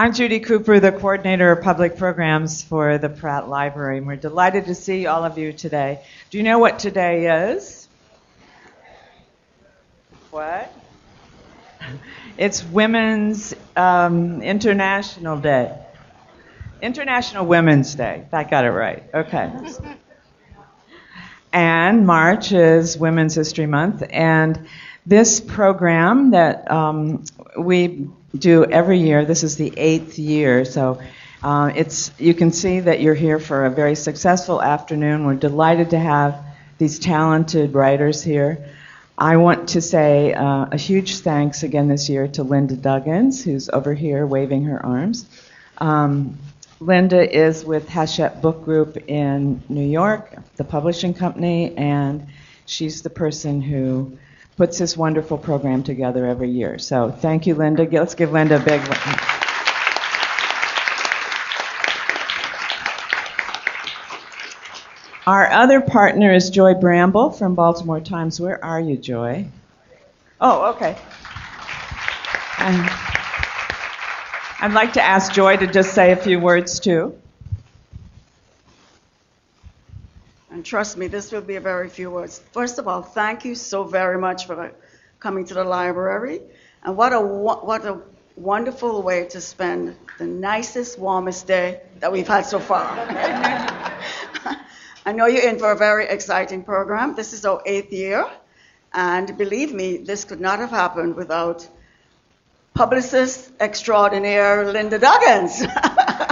I'm Judy Cooper, the coordinator of public programs for the Pratt Library, and we're delighted to see all of you today. Do you know what today is? What? It's Women's um, International Day. International Women's Day. I got it right. Okay. and March is Women's History Month, and this program that um, we do every year, this is the eighth year, so uh, it's you can see that you're here for a very successful afternoon. We're delighted to have these talented writers here. I want to say uh, a huge thanks again this year to Linda Duggins, who's over here waving her arms. Um, Linda is with Hachette Book Group in New York, the publishing company, and she's the person who puts this wonderful program together every year. So thank you, Linda. Let's give Linda a big. Our other partner is Joy Bramble from Baltimore Times. Where are you, Joy? Oh, okay. I'd like to ask Joy to just say a few words too. And trust me, this will be a very few words. First of all, thank you so very much for coming to the library. And what a what a wonderful way to spend the nicest, warmest day that we've had so far. I know you're in for a very exciting program. This is our eighth year, and believe me, this could not have happened without publicist extraordinaire Linda Duggins.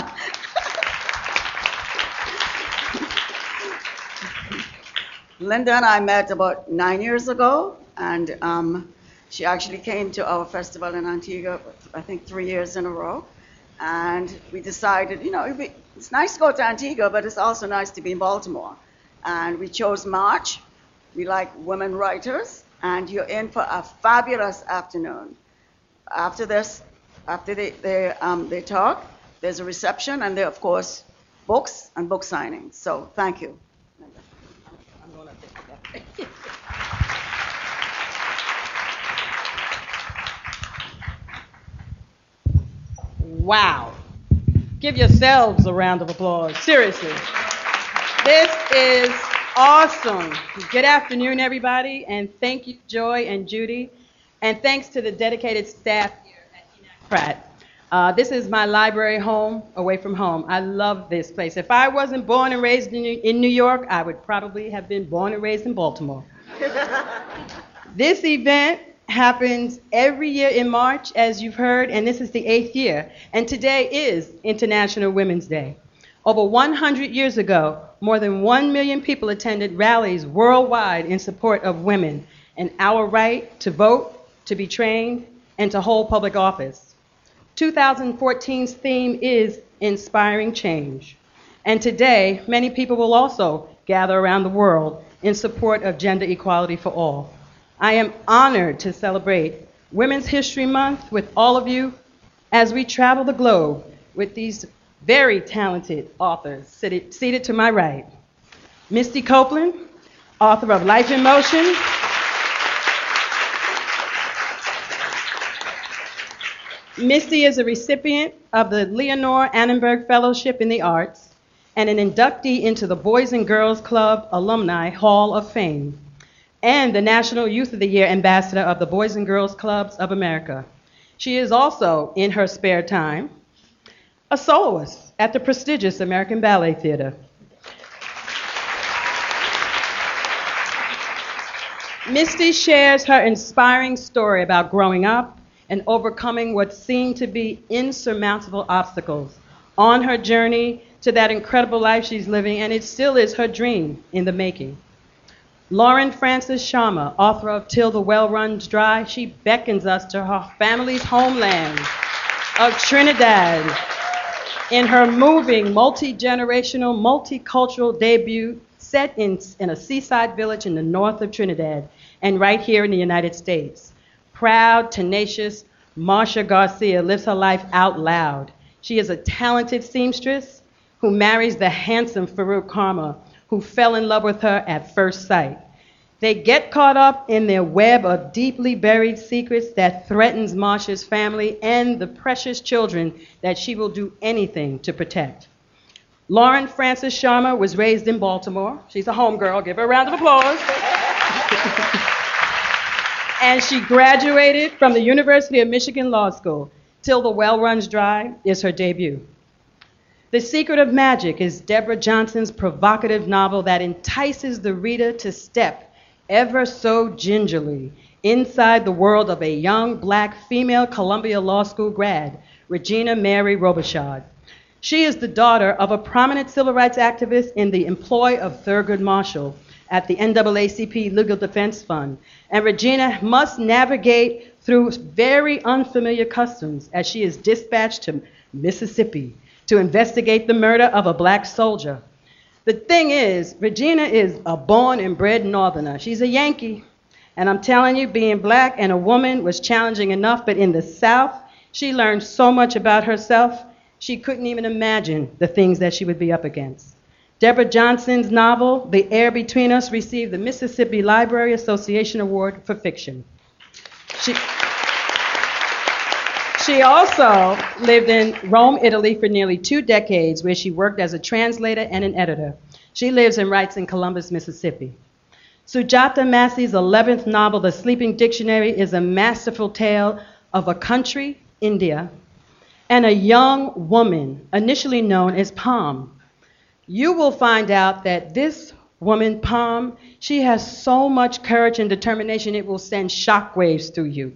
Linda and I met about nine years ago, and um, she actually came to our festival in Antigua, I think three years in a row. And we decided, you know, be, it's nice to go to Antigua, but it's also nice to be in Baltimore. And we chose March. We like women writers, and you're in for a fabulous afternoon. After this, after they, they, um, they talk, there's a reception, and there, of course, books and book signings. So thank you. Wow. Give yourselves a round of applause. Seriously. This is awesome. Good afternoon, everybody, and thank you, Joy and Judy, and thanks to the dedicated staff here at Enoch Pratt. Uh, this is my library home, away from home. I love this place. If I wasn't born and raised in New, in New York, I would probably have been born and raised in Baltimore. this event happens every year in March, as you've heard, and this is the eighth year. And today is International Women's Day. Over 100 years ago, more than 1 million people attended rallies worldwide in support of women and our right to vote, to be trained, and to hold public office. 2014's theme is Inspiring Change. And today, many people will also gather around the world in support of gender equality for all. I am honored to celebrate Women's History Month with all of you as we travel the globe with these very talented authors seated, seated to my right. Misty Copeland, author of Life in Motion. Misty is a recipient of the Leonore Annenberg Fellowship in the Arts and an inductee into the Boys and Girls Club Alumni Hall of Fame and the National Youth of the Year Ambassador of the Boys and Girls Clubs of America. She is also, in her spare time, a soloist at the prestigious American Ballet Theater. Misty shares her inspiring story about growing up and overcoming what seemed to be insurmountable obstacles on her journey to that incredible life she's living, and it still is her dream in the making. Lauren Frances Sharma, author of Till the Well Runs Dry, she beckons us to her family's homeland of Trinidad in her moving, multi generational, multicultural debut set in, in a seaside village in the north of Trinidad and right here in the United States. Proud, tenacious, Marcia Garcia lives her life out loud. She is a talented seamstress who marries the handsome Farouk Karam, who fell in love with her at first sight. They get caught up in their web of deeply buried secrets that threatens Marcia's family and the precious children that she will do anything to protect. Lauren Frances Sharma was raised in Baltimore. She's a homegirl. Give her a round of applause. and she graduated from the University of Michigan Law School. Till the Well Runs Dry is her debut. The Secret of Magic is Deborah Johnson's provocative novel that entices the reader to step ever so gingerly inside the world of a young black female Columbia Law School grad, Regina Mary Robichaud. She is the daughter of a prominent civil rights activist in the employ of Thurgood Marshall at the NAACP Legal Defense Fund. And Regina must navigate through very unfamiliar customs as she is dispatched to Mississippi to investigate the murder of a black soldier the thing is, Regina is a born and bred northerner. She's a Yankee. And I'm telling you, being black and a woman was challenging enough, but in the South, she learned so much about herself, she couldn't even imagine the things that she would be up against. Deborah Johnson's novel, The Air Between Us, received the Mississippi Library Association Award for Fiction. She, she also lived in Rome, Italy for nearly two decades, where she worked as a translator and an editor. She lives and writes in Columbus, Mississippi. Sujata Massey's 11th novel, The Sleeping Dictionary, is a masterful tale of a country, India, and a young woman, initially known as Pom. You will find out that this woman, Pom, she has so much courage and determination it will send shockwaves through you.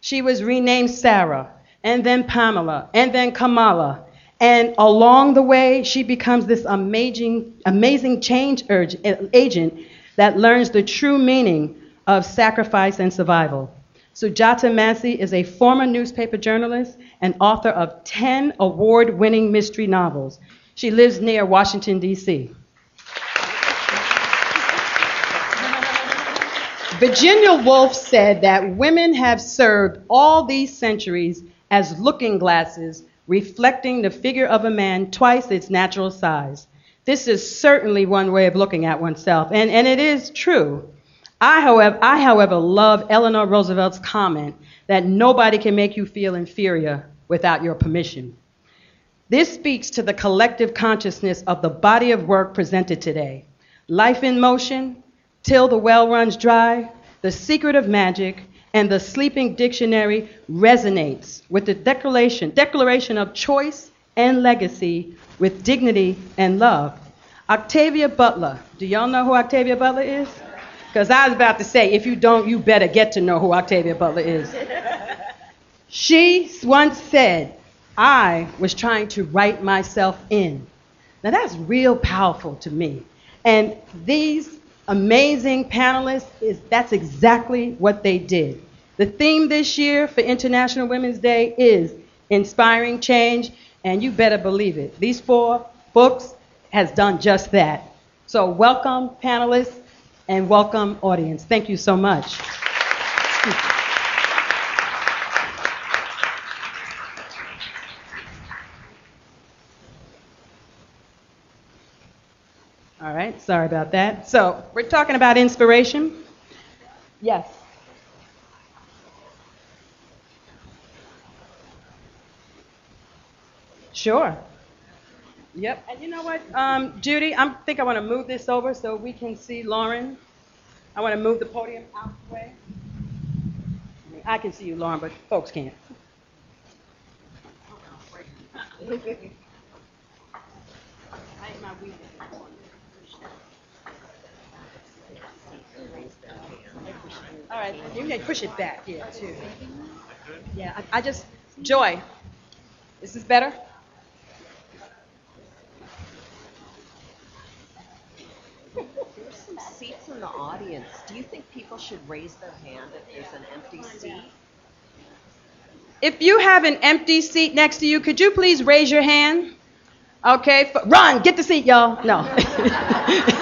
She was renamed Sarah, and then Pamela, and then Kamala. And along the way, she becomes this amazing, amazing change urge, eh, agent that learns the true meaning of sacrifice and survival. Sujata Massey is a former newspaper journalist and author of 10 award winning mystery novels. She lives near Washington, D.C. Virginia Woolf said that women have served all these centuries as looking glasses reflecting the figure of a man twice its natural size. This is certainly one way of looking at oneself, and, and it is true. I however, I, however, love Eleanor Roosevelt's comment that nobody can make you feel inferior without your permission. This speaks to the collective consciousness of the body of work presented today. Life in Motion, Till the Well Runs Dry, The Secret of Magic, and the Sleeping Dictionary resonates with the declaration, declaration of choice and legacy with dignity and love. Octavia Butler, do y'all know who Octavia Butler is? Because I was about to say, if you don't, you better get to know who Octavia Butler is. she once said, I was trying to write myself in. Now that's real powerful to me. And these amazing panelists, is that's exactly what they did. The theme this year for International Women's Day is inspiring change, and you better believe it. These four books has done just that. So welcome panelists and welcome audience. Thank you so much. Right, sorry about that. So, we're talking about inspiration. Yes. Sure. Yep. And you know what, um, Judy, I think I want to move this over so we can see Lauren. I want to move the podium out the way. I, mean, I can see you, Lauren, but folks can't. All right, you can push it back here too. Yeah, I, I just Joy. Is this better? There's some seats in the audience. Do you think people should raise their hand if there's an empty seat? If you have an empty seat next to you, could you please raise your hand? Okay, f- run, get the seat, y'all. No.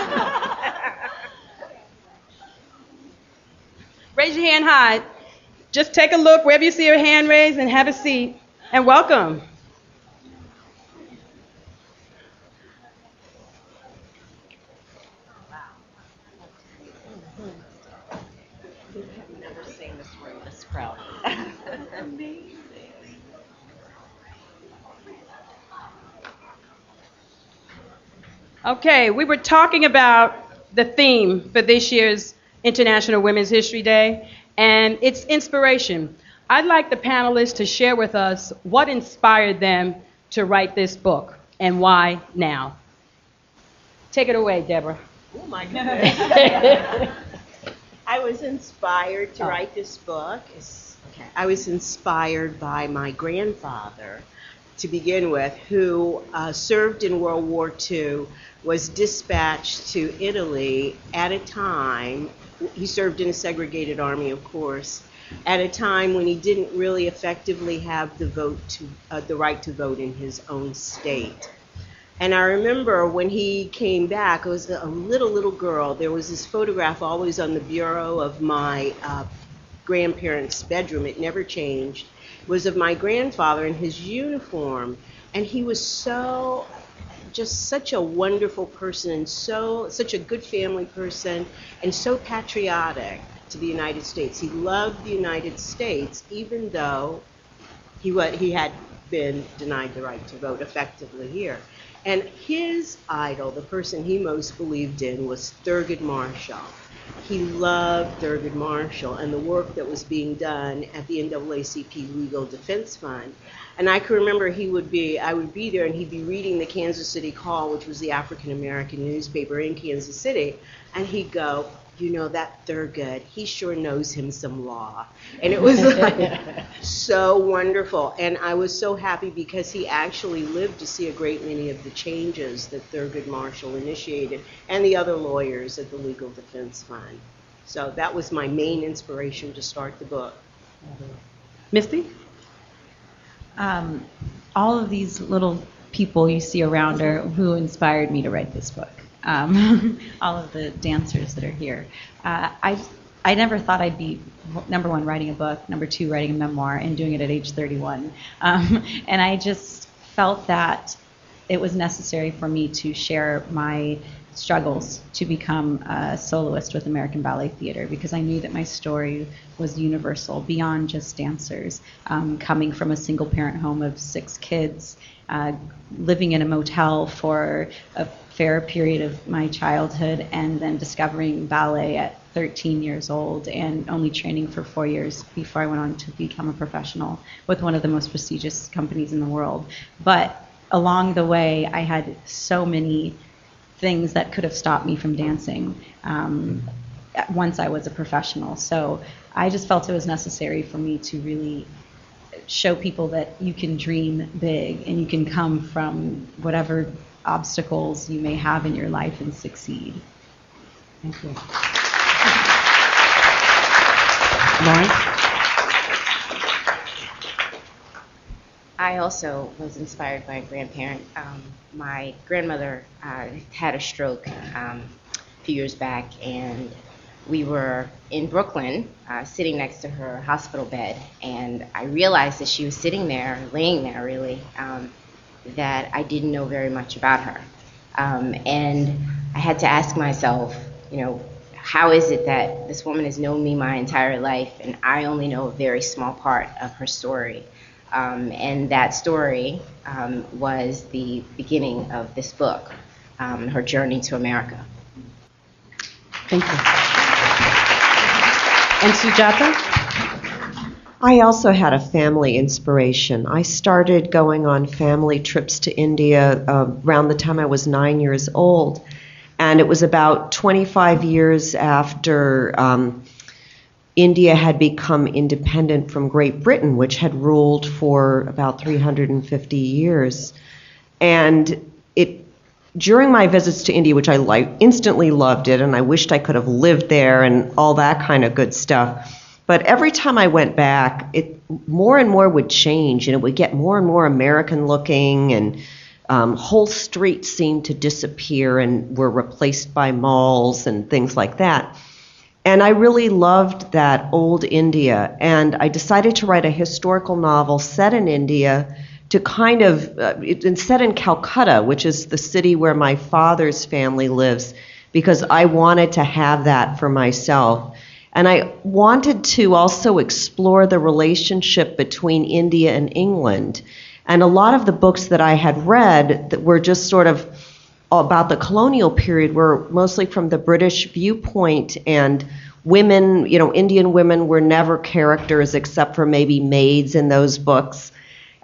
raise your hand high. Just take a look wherever you see your hand raised and have a seat and welcome. Okay, we were talking about the theme for this year's International Women's History Day, and it's inspiration. I'd like the panelists to share with us what inspired them to write this book and why now. Take it away, Deborah. Oh my goodness. I was inspired to Oh. write this book. Okay. I was inspired by my grandfather, to begin with, who uh, served in World War II, was dispatched to Italy at a time, he served in a segregated army, of course, at a time when he didn't really effectively have the vote to, uh, the right to vote in his own state. And I remember when he came back, I was a little, little girl. There was this photograph always on the bureau of my uh, grandparents' bedroom. It never changed. It was of my grandfather in his uniform. And he was so, just such a wonderful person and so, such a good family person and so patriotic to the United States. He loved the United States, even though he, wa- he had been denied the right to vote effectively here. And his idol, the person he most believed in, was Thurgood Marshall. He loved Thurgood Marshall and the work that was being done at the NAACP Legal Defense Fund. And I can remember he would be, I would be there and he'd be reading the Kansas City Call, which was the African American newspaper in Kansas City, and he'd go, you know, that Thurgood, he sure knows him some law. And it was like so wonderful. And I was so happy because he actually lived to see a great many of the changes that Thurgood Marshall initiated and the other lawyers at the Legal Defense Fund. So that was my main inspiration to start the book. Misty? um, all of these little people you see around her who inspired me to write this book. Um, all of the dancers that are here. Uh, I I never thought I'd be number one writing a book, number two writing a memoir, and doing it at age 31. Um, and I just felt that it was necessary for me to share my struggles to become a soloist with American Ballet Theater because I knew that my story was universal beyond just dancers. Um, coming from a single parent home of six kids, uh, living in a motel for a fair period of my childhood, and then discovering ballet at 13 years old and only training for four years before I went on to become a professional with one of the most prestigious companies in the world. But along the way, I had so many things that could have stopped me from dancing um, once I was a professional. So I just felt it was necessary for me to really show people that you can dream big and you can come from whatever obstacles you may have in your life and succeed. Thank you. Lauren? I also was inspired by a grandparent. Um, my grandmother uh, had a stroke um, a few years back, and we were in Brooklyn uh, sitting next to her hospital bed, and I realized that she was sitting there, laying there really, um, that I didn't know very much about her. Um, and I had to ask myself, you know, how is it that this woman has known me my entire life and I only know a very small part of her story? Um, and that story um, was the beginning of this book, um, her journey to America. Thank you. And Sujata? I also had a family inspiration. I started going on family trips to India uh, around the time I was nine years old. And it was about 25 years after um, India had become independent from Great Britain, which had ruled for about 350 years. And it during my visits to India, which I like, instantly loved it, and I wished I could have lived there and all that kind of good stuff. But every time I went back, it more and more would change, and it would get more and more American looking, and um, whole streets seemed to disappear and were replaced by malls and things like that. And I really loved that old India, and I decided to write a historical novel set in India to kind of, uh, set in Calcutta, which is the city where my father's family lives, because I wanted to have that for myself. And I wanted to also explore the relationship between India and England. And a lot of the books that I had read that were just sort of about the colonial period were mostly from the British viewpoint, and women, you know, Indian women were never characters except for maybe maids in those books.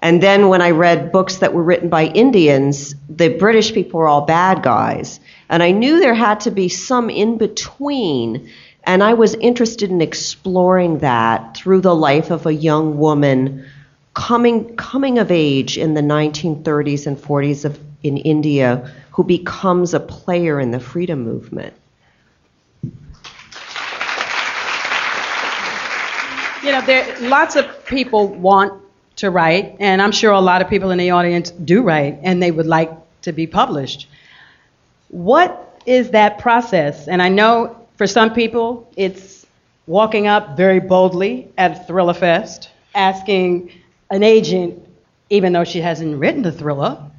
And then when I read books that were written by Indians, the British people were all bad guys. And I knew there had to be some in between. And I was interested in exploring that through the life of a young woman coming, coming of age in the 1930s and 40s of, in India who becomes a player in the freedom movement. You know, there lots of people want to write, and I'm sure a lot of people in the audience do write, and they would like to be published. What is that process? And I know for some people, it's walking up very boldly at Thriller Fest, asking an agent, even though she hasn't written the thriller,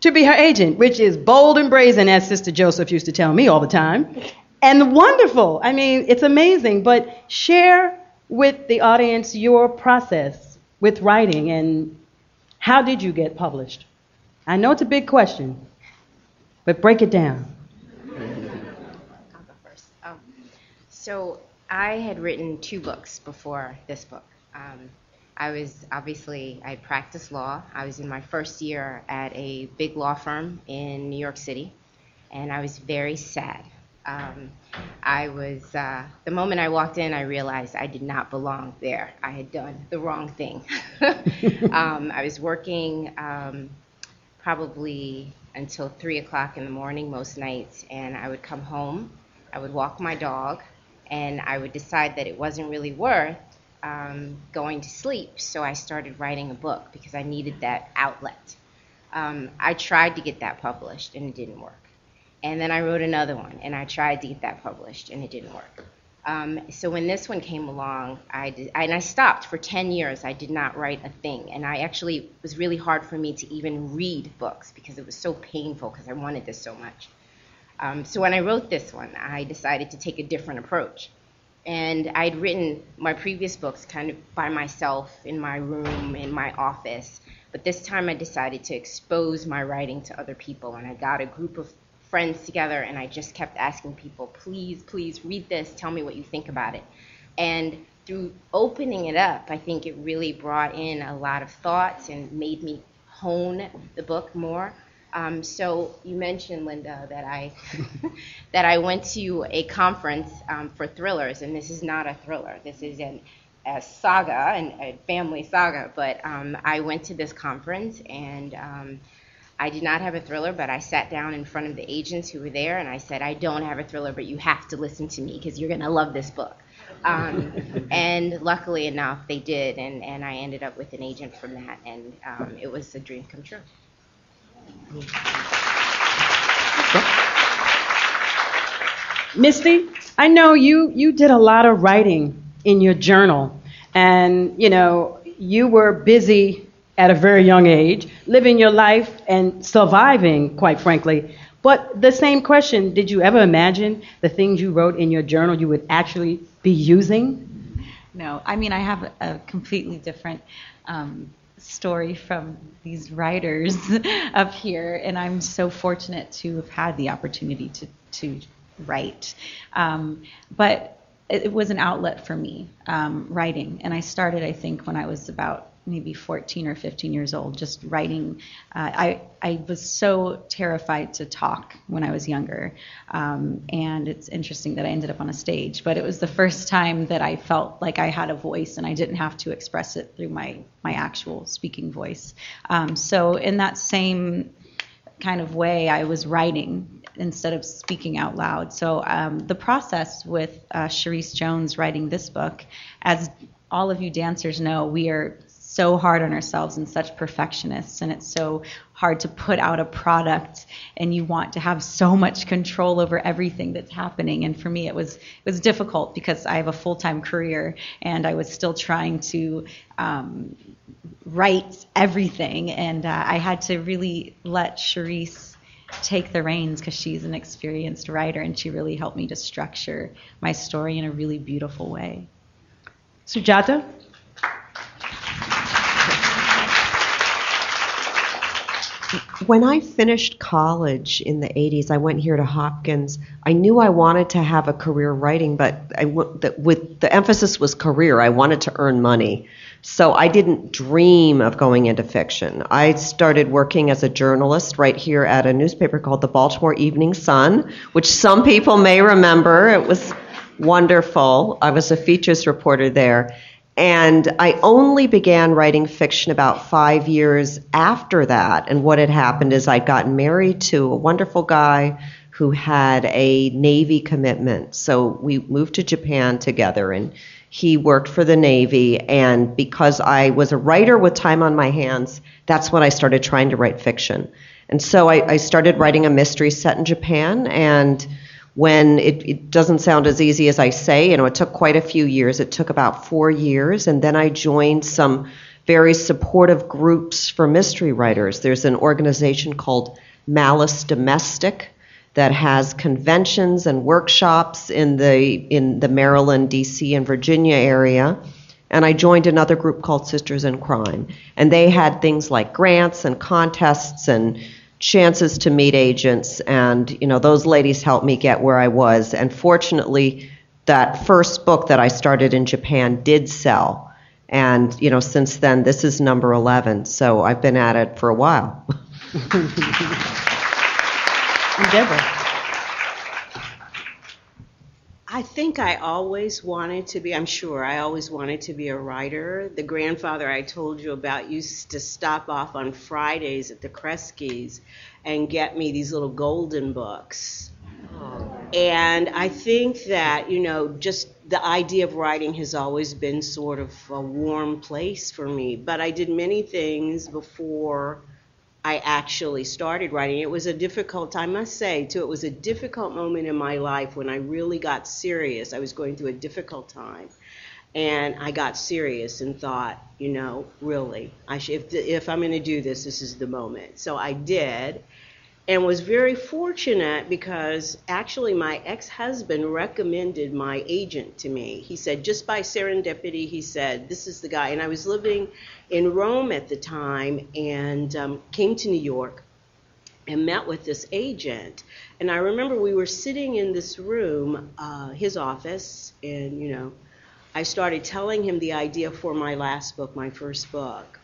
to be her agent, which is bold and brazen, as Sister Joseph used to tell me all the time, and wonderful. I mean, it's amazing. But share with the audience your process with writing and how did you get published? I know it's a big question, but break it down. I'll go first. Um, so I had written two books before this book. Um, I was obviously I practiced law. I was in my first year at a big law firm in New York City, and I was very sad. Um, I was uh, the moment I walked in, I realized I did not belong there. I had done the wrong thing. um, I was working um, probably until three o'clock in the morning most nights, and I would come home. I would walk my dog, and I would decide that it wasn't really worth um, going to sleep, so I started writing a book because I needed that outlet. Um, I tried to get that published and it didn't work. And then I wrote another one and I tried to get that published and it didn't work. Um, so when this one came along, I did, and I stopped for 10 years. I did not write a thing, and I actually it was really hard for me to even read books because it was so painful because I wanted this so much. Um, so when I wrote this one, I decided to take a different approach. And I'd written my previous books kind of by myself in my room, in my office. But this time I decided to expose my writing to other people. And I got a group of friends together and I just kept asking people, please, please read this, tell me what you think about it. And through opening it up, I think it really brought in a lot of thoughts and made me hone the book more. Um, so you mentioned, Linda, that I that I went to a conference um, for thrillers, and this is not a thriller. This is an, a saga and a family saga. But um, I went to this conference, and um, I did not have a thriller, but I sat down in front of the agents who were there, and I said, "I don't have a thriller, but you have to listen to me because you're going to love this book." Um, and luckily enough, they did, and, and I ended up with an agent from that, and um, it was a dream come true. Misty, I know you, you did a lot of writing in your journal, and you know you were busy at a very young age, living your life and surviving, quite frankly. But the same question: Did you ever imagine the things you wrote in your journal you would actually be using? No, I mean I have a completely different um, story from these writers up here, and I'm so fortunate to have had the opportunity to to write. Um, but it, was an outlet for me, um, writing, and I started, I think, when I was about maybe 14 or 15 years old, just writing. Uh, I, I was so terrified to talk when I was younger. Um, and it's interesting that I ended up on a stage, but it was the first time that I felt like I had a voice and I didn't have to express it through my, my actual speaking voice. Um, so, in that same kind of way, I was writing instead of speaking out loud. So, um, the process with uh, Charisse Jones writing this book, as all of you dancers know, we are so hard on ourselves and such perfectionists and it's so hard to put out a product and you want to have so much control over everything that's happening. And for me it was it was difficult because I have a full-time career and I was still trying to um, write everything. And uh, I had to really let Charisse take the reins because she's an experienced writer and she really helped me to structure my story in a really beautiful way. When I finished college in the 80s, I went here to Hopkins. I knew I wanted to have a career writing, but I w- the, with the emphasis was career. I wanted to earn money. So I didn't dream of going into fiction. I started working as a journalist right here at a newspaper called the Baltimore Evening Sun, which some people may remember. It was wonderful. I was a features reporter there. And I only began writing fiction about five years after that. And what had happened is I'd gotten married to a wonderful guy who had a Navy commitment. So we moved to Japan together, and he worked for the Navy. And because I was a writer with time on my hands, that's when I started trying to write fiction. And so I, I started writing a mystery set in Japan. And when it, it, doesn't sound as easy as I say. You know, it took quite a few years. It took about four years, and then I joined some very supportive groups for mystery writers. There's an organization called Malice Domestic that has conventions and workshops in the in the Maryland, D.C., and Virginia area. And I joined another group called Sisters in Crime, and they had things like grants and contests and chances to meet agents and you know those ladies helped me get where I was. And fortunately that first book that I started in Japan did sell. And you know since then this is number 11 so I've been at it for a while. Deborah. I think I always wanted to be, I'm sure, I always wanted to be a writer. The grandfather I told you about used to stop off on Fridays at the Kresge's and get me these little golden books. And I think that, you know, just the idea of writing has always been sort of a warm place for me. But I did many things before I actually started writing. It was a difficult, I must say, too, it was a difficult moment in my life when I really got serious. I was going through a difficult time. And I got serious and thought, you know, really, I should, if, if I'm going to do this, this is the moment. So I did and was very fortunate because actually my ex-husband recommended my agent to me. He said just by serendipity, he said this is the guy. And I was living in Rome at the time and um, came to New York and met with this agent. And I remember we were sitting in this room, uh, his office, and you know, I started telling him the idea for my last book, my first book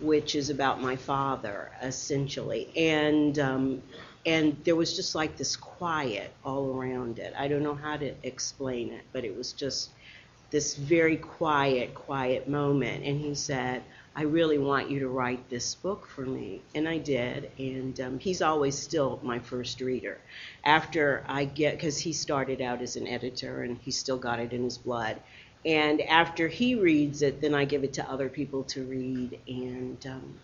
which is about my father essentially, and um, and there was just like this quiet all around it. I don't know how to explain it, but it was just this very quiet, quiet moment. And he said, I really want you to write this book for me. And I did. And um, he's always still my first reader. After I get, because he started out as an editor and he still got it in his blood. And after he reads it, then I give it to other people to read. And um,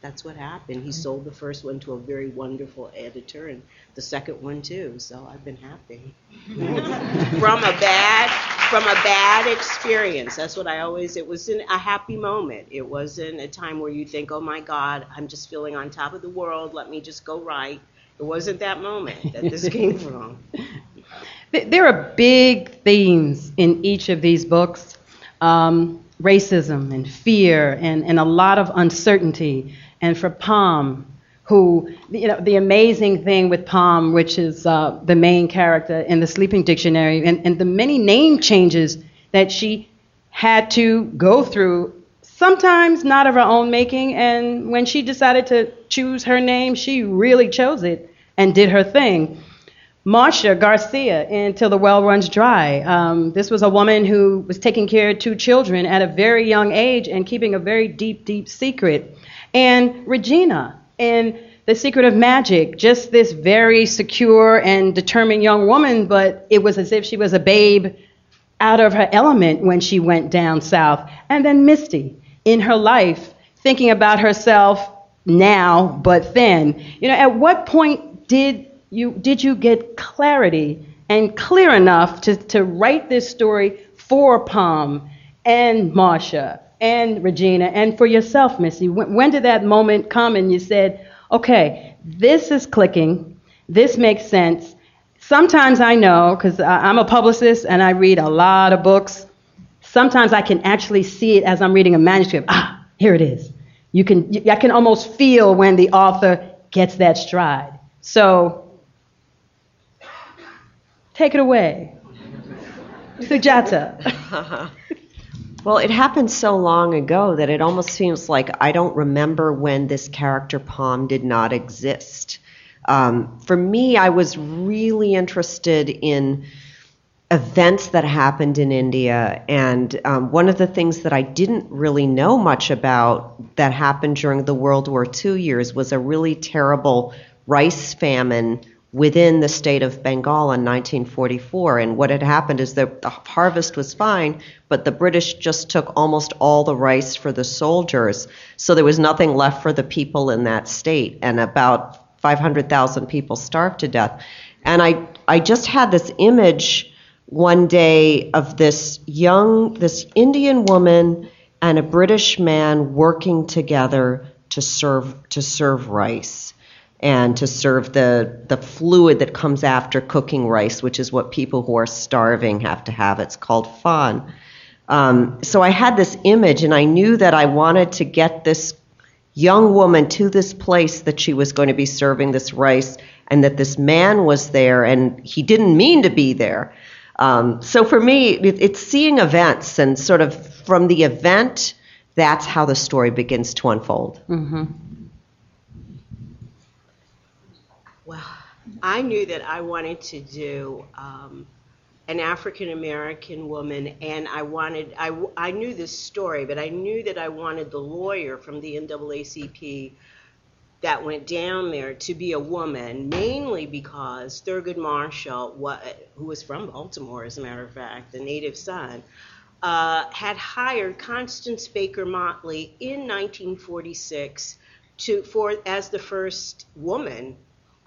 that's what happened. He sold the first one to a very wonderful editor, and the second one too. So I've been happy from a bad from a bad experience. That's what I always. It was a happy moment. It wasn't a time where you think, "Oh my God, I'm just feeling on top of the world. Let me just go right." It wasn't that moment that this came from. There are big themes in each of these books um, racism and fear and, and a lot of uncertainty. And for Pom, who, you know, the amazing thing with Pom, which is uh, the main character in the Sleeping Dictionary, and, and the many name changes that she had to go through, sometimes not of her own making. And when she decided to choose her name, she really chose it and did her thing. Marcia Garcia in Till the Well Runs Dry. Um, this was a woman who was taking care of two children at a very young age and keeping a very deep, deep secret. And Regina in The Secret of Magic, just this very secure and determined young woman, but it was as if she was a babe out of her element when she went down south. And then Misty in her life, thinking about herself now, but then. You know, at what point did you, did you get clarity and clear enough to, to write this story for Pom and Marcia and Regina and for yourself, Missy? When, when did that moment come and you said, okay, this is clicking, this makes sense? Sometimes I know, because I'm a publicist and I read a lot of books, sometimes I can actually see it as I'm reading a manuscript. Ah, here it is. You can, I can almost feel when the author gets that stride. So, take it away. Sujata. Well, it happened so long ago that it almost seems like I don't remember when this character Pom did not exist. Um, for me, I was really interested in events that happened in India, and um, one of the things that I didn't really know much about that happened during the World War II years was a really terrible rice famine within the state of Bengal in 1944. And what had happened is that the harvest was fine, but the British just took almost all the rice for the soldiers. So there was nothing left for the people in that state. And about 500,000 people starved to death. And I, I just had this image one day of this young, this Indian woman and a British man working together to serve, to serve rice and to serve the, the fluid that comes after cooking rice, which is what people who are starving have to have. It's called fan. Um, so I had this image, and I knew that I wanted to get this young woman to this place that she was going to be serving this rice, and that this man was there, and he didn't mean to be there. Um, so for me, it, it's seeing events, and sort of from the event, that's how the story begins to unfold. Mm-hmm. Well, I knew that I wanted to do um, an African American woman, and I wanted, I, I knew this story, but I knew that I wanted the lawyer from the NAACP that went down there to be a woman, mainly because Thurgood Marshall, who was from Baltimore, as a matter of fact, the native son, uh, had hired Constance Baker Motley in 1946 to, for, as the first woman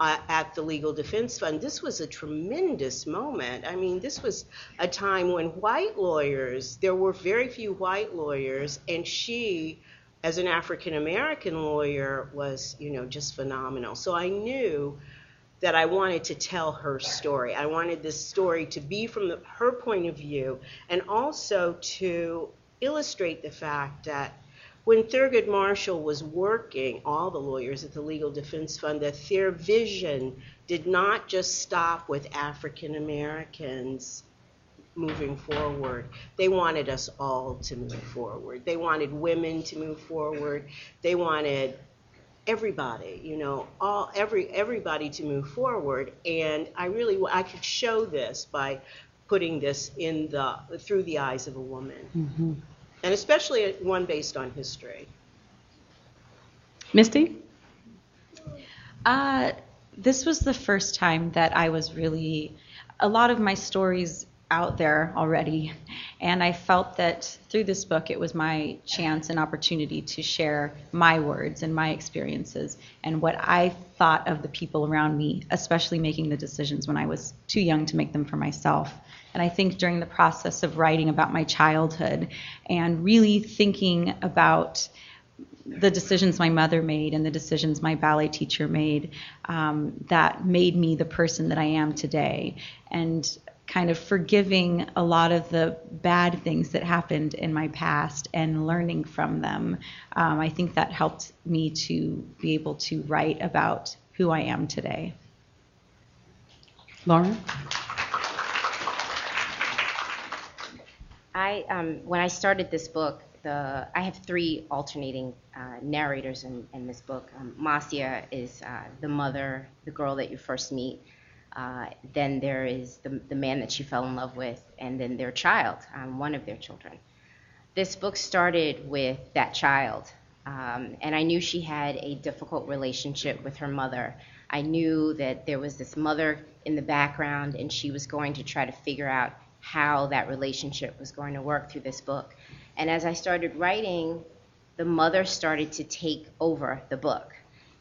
uh, at the Legal Defense Fund. This was a tremendous moment. I mean, this was a time when white lawyers, there were very few white lawyers, and she, as an African American lawyer, was, you know, just phenomenal. So I knew that I wanted to tell her story. I wanted this story to be from the, her point of view and also to illustrate the fact that when Thurgood Marshall was working, all the lawyers at the Legal Defense Fund, that their vision did not just stop with African Americans moving forward. They wanted us all to move forward. They wanted women to move forward. They wanted everybody, you know, all every everybody to move forward. And I really I could show this by putting this in the through the eyes of a woman. Mm-hmm. And especially one based on history. Misty? Uh, this was the first time that I was really, a lot of my stories out there already, and I felt that through this book it was my chance and opportunity to share my words and my experiences and what I thought of the people around me, especially making the decisions when I was too young to make them for myself. And I think during the process of writing about my childhood and really thinking about the decisions my mother made and the decisions my ballet teacher made um, that made me the person that I am today. And kind of forgiving a lot of the bad things that happened in my past and learning from them. Um, I think that helped me to be able to write about who I am today. Lauren? I um, when I started this book, the I have three alternating uh, narrators in, in this book. Um, Marcia is uh, the mother, the girl that you first meet. Uh, then there is the, the man that she fell in love with, and then their child, um, one of their children. This book started with that child, um, and I knew she had a difficult relationship with her mother. I knew that there was this mother in the background, and she was going to try to figure out how that relationship was going to work through this book. And as I started writing, the mother started to take over the book.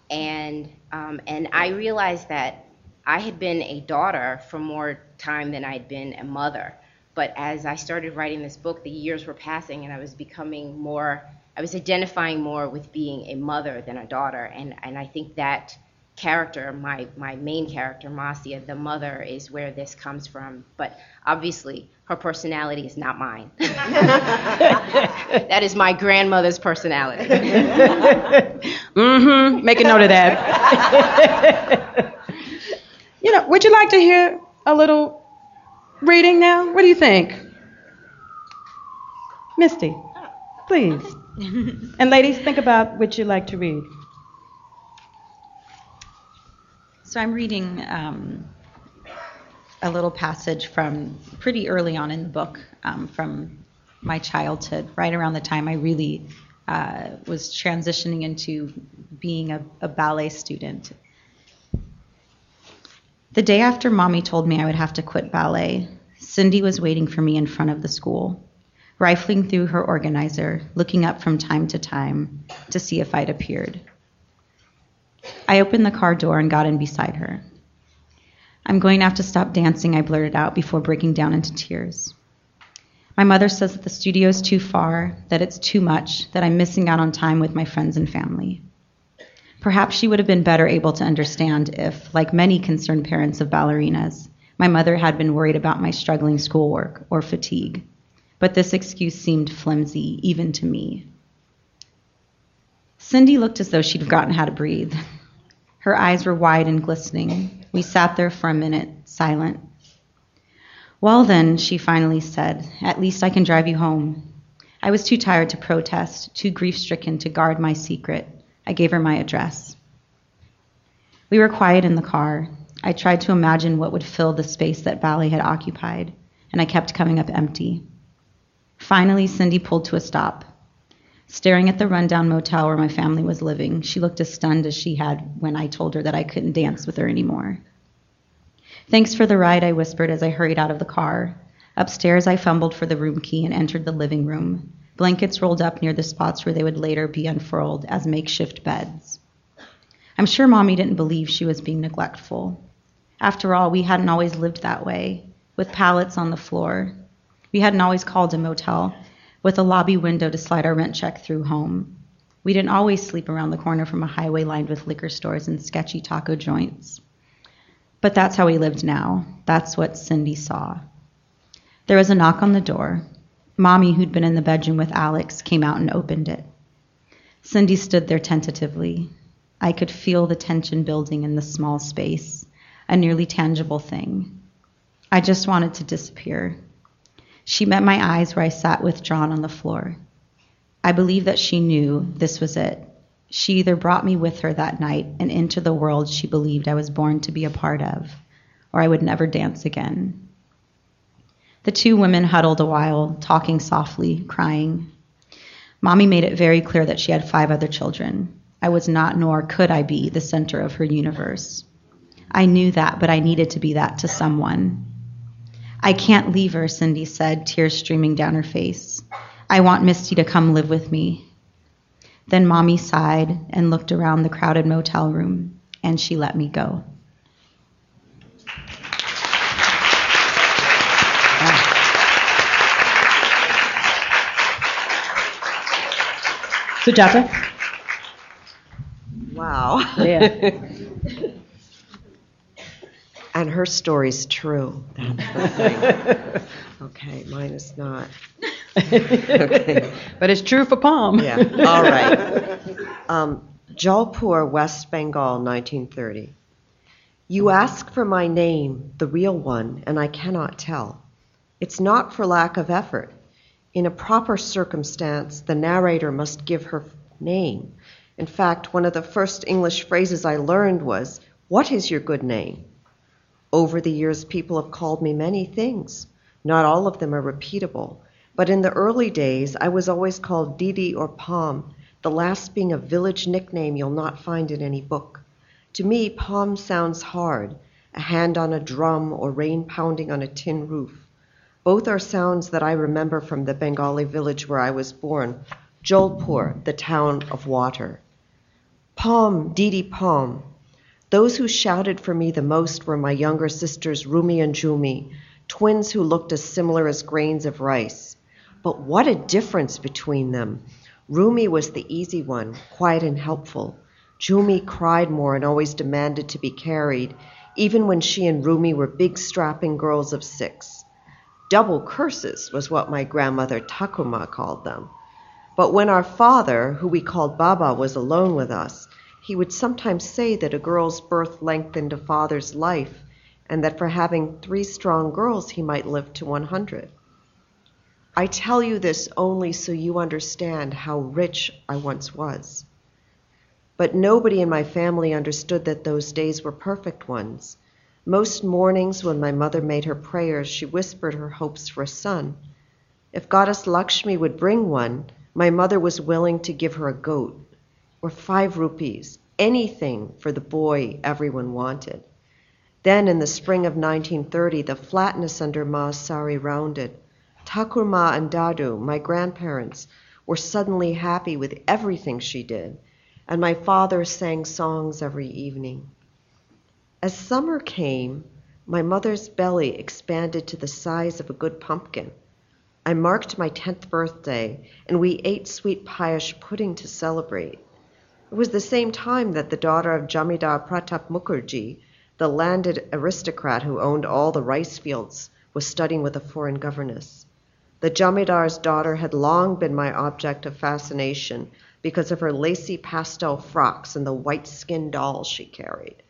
And, um, and I realized that I had been a daughter for more time than I'd been a mother. But as I started writing this book, the years were passing and I was becoming more, I was identifying more with being a mother than a daughter. And, and I think that character, my, my main character, Masia, the mother, is where this comes from. But obviously, her personality is not mine. that is my grandmother's personality. Mm-hmm. Make a note of that. you know, would you like to hear a little reading now? What do you think? Misty, please. and ladies, think about what you'd like to read. So I'm reading um, a little passage from pretty early on in the book, um, from my childhood, right around the time I really uh, was transitioning into being a, a ballet student. The day after mommy told me I would have to quit ballet, Cindy was waiting for me in front of the school, rifling through her organizer, looking up from time to time to see if I'd appeared. I opened the car door and got in beside her. I'm going to have to stop dancing, I blurted out before breaking down into tears. My mother says that the studio is too far, that it's too much, that I'm missing out on time with my friends and family. Perhaps she would have been better able to understand if, like many concerned parents of ballerinas, my mother had been worried about my struggling schoolwork or fatigue. But this excuse seemed flimsy, even to me. Cindy looked as though she'd forgotten how to breathe. Her eyes were wide and glistening. We sat there for a minute, silent. Well, then, she finally said, at least I can drive you home. I was too tired to protest, too grief stricken to guard my secret. I gave her my address. We were quiet in the car. I tried to imagine what would fill the space that ballet had occupied, and I kept coming up empty. Finally, Cindy pulled to a stop. Staring at the rundown motel where my family was living, she looked as stunned as she had when I told her that I couldn't dance with her anymore. Thanks for the ride, I whispered as I hurried out of the car. Upstairs, I fumbled for the room key and entered the living room, blankets rolled up near the spots where they would later be unfurled as makeshift beds. I'm sure Mommy didn't believe she was being neglectful. After all, we hadn't always lived that way, with pallets on the floor. We hadn't always called a motel, with a lobby window to slide our rent check through home. We didn't always sleep around the corner from a highway lined with liquor stores and sketchy taco joints. But that's how we lived now. That's what Cindy saw. There was a knock on the door. Mommy, who'd been in the bedroom with Alex, came out and opened it. Cindy stood there tentatively. I could feel the tension building in the small space, a nearly tangible thing. I just wanted to disappear. She met my eyes where I sat withdrawn on the floor. I believe that she knew this was it. She either brought me with her that night and into the world she believed I was born to be a part of, or I would never dance again. The two women huddled a while, talking softly, crying. Mommy made it very clear that she had five other children. I was not, nor could I be, the center of her universe. I knew that, but I needed to be that to someone. I can't leave her, Cindy said, tears streaming down her face. I want Misty to come live with me. Then Mommy sighed and looked around the crowded motel room, and she let me go. So, Sujata? Wow. Yeah. And her story's true. That's the thing. Okay, mine is not. Okay. but it's true for Pom. Yeah, all right. Um, Jalpur, West Bengal, 1930. You ask for my name, the real one, and I cannot tell. It's not for lack of effort. In a proper circumstance, the narrator must give her name. In fact, one of the first English phrases I learned was, What is your good name? Over the years, people have called me many things. Not all of them are repeatable. But in the early days, I was always called Didi or Pom, the last being a village nickname you'll not find in any book. To me, Pom sounds hard, a hand on a drum or rain pounding on a tin roof. Both are sounds that I remember from the Bengali village where I was born, Jolpur, the town of water. Pom, Didi Pom. Those who shouted for me the most were my younger sisters Rumi and Jumi, twins who looked as similar as grains of rice. But what a difference between them! Rumi was the easy one, quiet and helpful. Jumi cried more and always demanded to be carried, even when she and Rumi were big strapping girls of six. Double curses was what my grandmother Thakur Ma called them. But when our father, who we called Baba, was alone with us, he would sometimes say that a girl's birth lengthened a father's life, and that for having three strong girls he might live to 100. I tell you this only so you understand how rich I once was. But nobody in my family understood that those days were perfect ones. Most mornings, when my mother made her prayers, she whispered her hopes for a son. If Goddess Lakshmi would bring one, my mother was willing to give her a goat or five rupees, anything for the boy everyone wanted. Then, in the spring of 1930, the flatness under Ma's sari rounded. Thakur Ma and Dadu, my grandparents, were suddenly happy with everything she did, and my father sang songs every evening. As summer came, my mother's belly expanded to the size of a good pumpkin. I marked my 10th birthday, and we ate sweet payash pudding to celebrate. It was the same time that the daughter of Jamidar Pratap Mukherjee, the landed aristocrat who owned all the rice fields, was studying with a foreign governess. The Jamidar's daughter had long been my object of fascination because of her lacy pastel frocks and the white skinned doll she carried.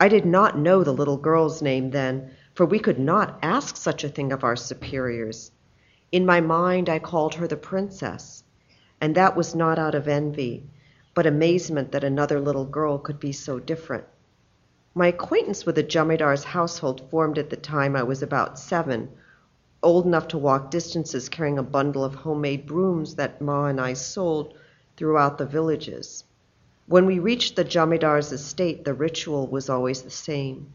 I did not know the little girl's name then, for we could not ask such a thing of our superiors. In my mind, I called her the princess, and that was not out of envy but amazement that another little girl could be so different. My acquaintance with the Jamidar's household formed at the time I was about seven, old enough to walk distances carrying a bundle of homemade brooms that Ma and I sold throughout the villages. When we reached the Jamidar's estate, the ritual was always the same.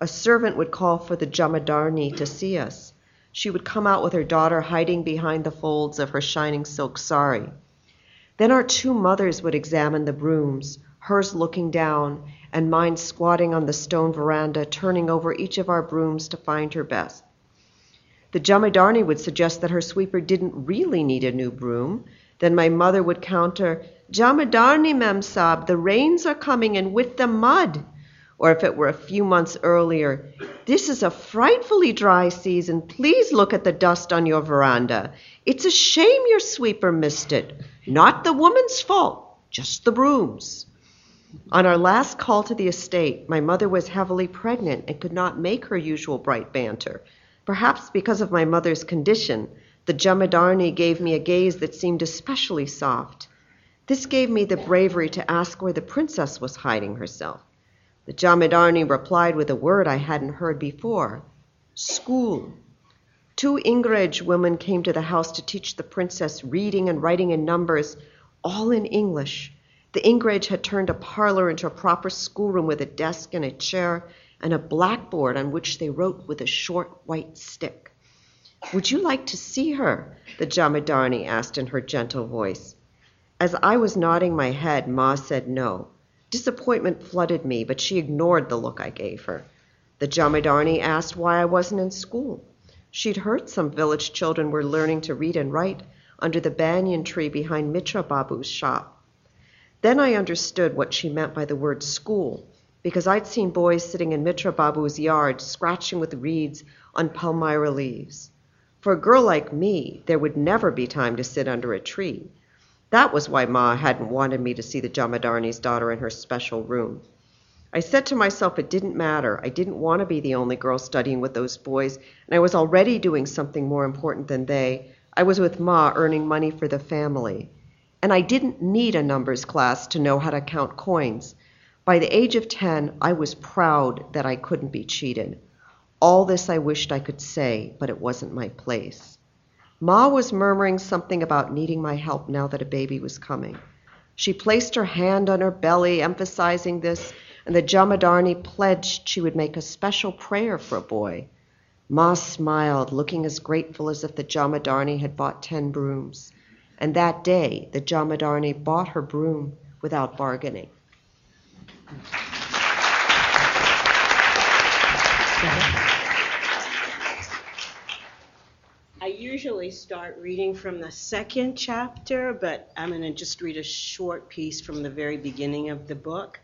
A servant would call for the Jamadarni to see us. She would come out with her daughter hiding behind the folds of her shining silk sari. Then our two mothers would examine the brooms, hers looking down, and mine squatting on the stone veranda, turning over each of our brooms to find her best. The Jamadarni would suggest that her sweeper didn't really need a new broom. Then my mother would counter, Jamadarni, Mem Sab, the rains are coming and with them mud. Or if it were a few months earlier, this is a frightfully dry season. Please look at the dust on your veranda. It's a shame your sweeper missed it. Not the woman's fault, just the broom's. On our last call to the estate, my mother was heavily pregnant and could not make her usual bright banter. Perhaps because of my mother's condition, the Jamadarni gave me a gaze that seemed especially soft. This gave me the bravery to ask where the princess was hiding herself. The Jamadarni replied with a word I hadn't heard before school. Two Ingrej women came to the house to teach the princess reading and writing in numbers, all in English. The Ingrej had turned a parlor into a proper schoolroom with a desk and a chair and a blackboard on which they wrote with a short white stick. Would you like to see her? the Jamadarni asked in her gentle voice. As I was nodding my head, Ma said no. Disappointment flooded me, but she ignored the look I gave her. The Jamadarni asked why I wasn't in school. She'd heard some village children were learning to read and write under the banyan tree behind Mitra Babu's shop. Then I understood what she meant by the word school, because I'd seen boys sitting in Mitra Babu's yard scratching with reeds on palmyra leaves. For a girl like me, there would never be time to sit under a tree. That was why Ma hadn't wanted me to see the Jamadarni's daughter in her special room. I said to myself it didn't matter. I didn't want to be the only girl studying with those boys, and I was already doing something more important than they. I was with Ma earning money for the family. And I didn't need a numbers class to know how to count coins. By the age of 10, I was proud that I couldn't be cheated. All this I wished I could say, but it wasn't my place. Ma was murmuring something about needing my help now that a baby was coming. She placed her hand on her belly, emphasizing this, and the Jamadarni pledged she would make a special prayer for a boy. Ma smiled, looking as grateful as if the Jamadarni had bought ten brooms. And that day, the Jamadarni bought her broom without bargaining. I usually start reading from the second chapter, but I'm going to just read a short piece from the very beginning of the book.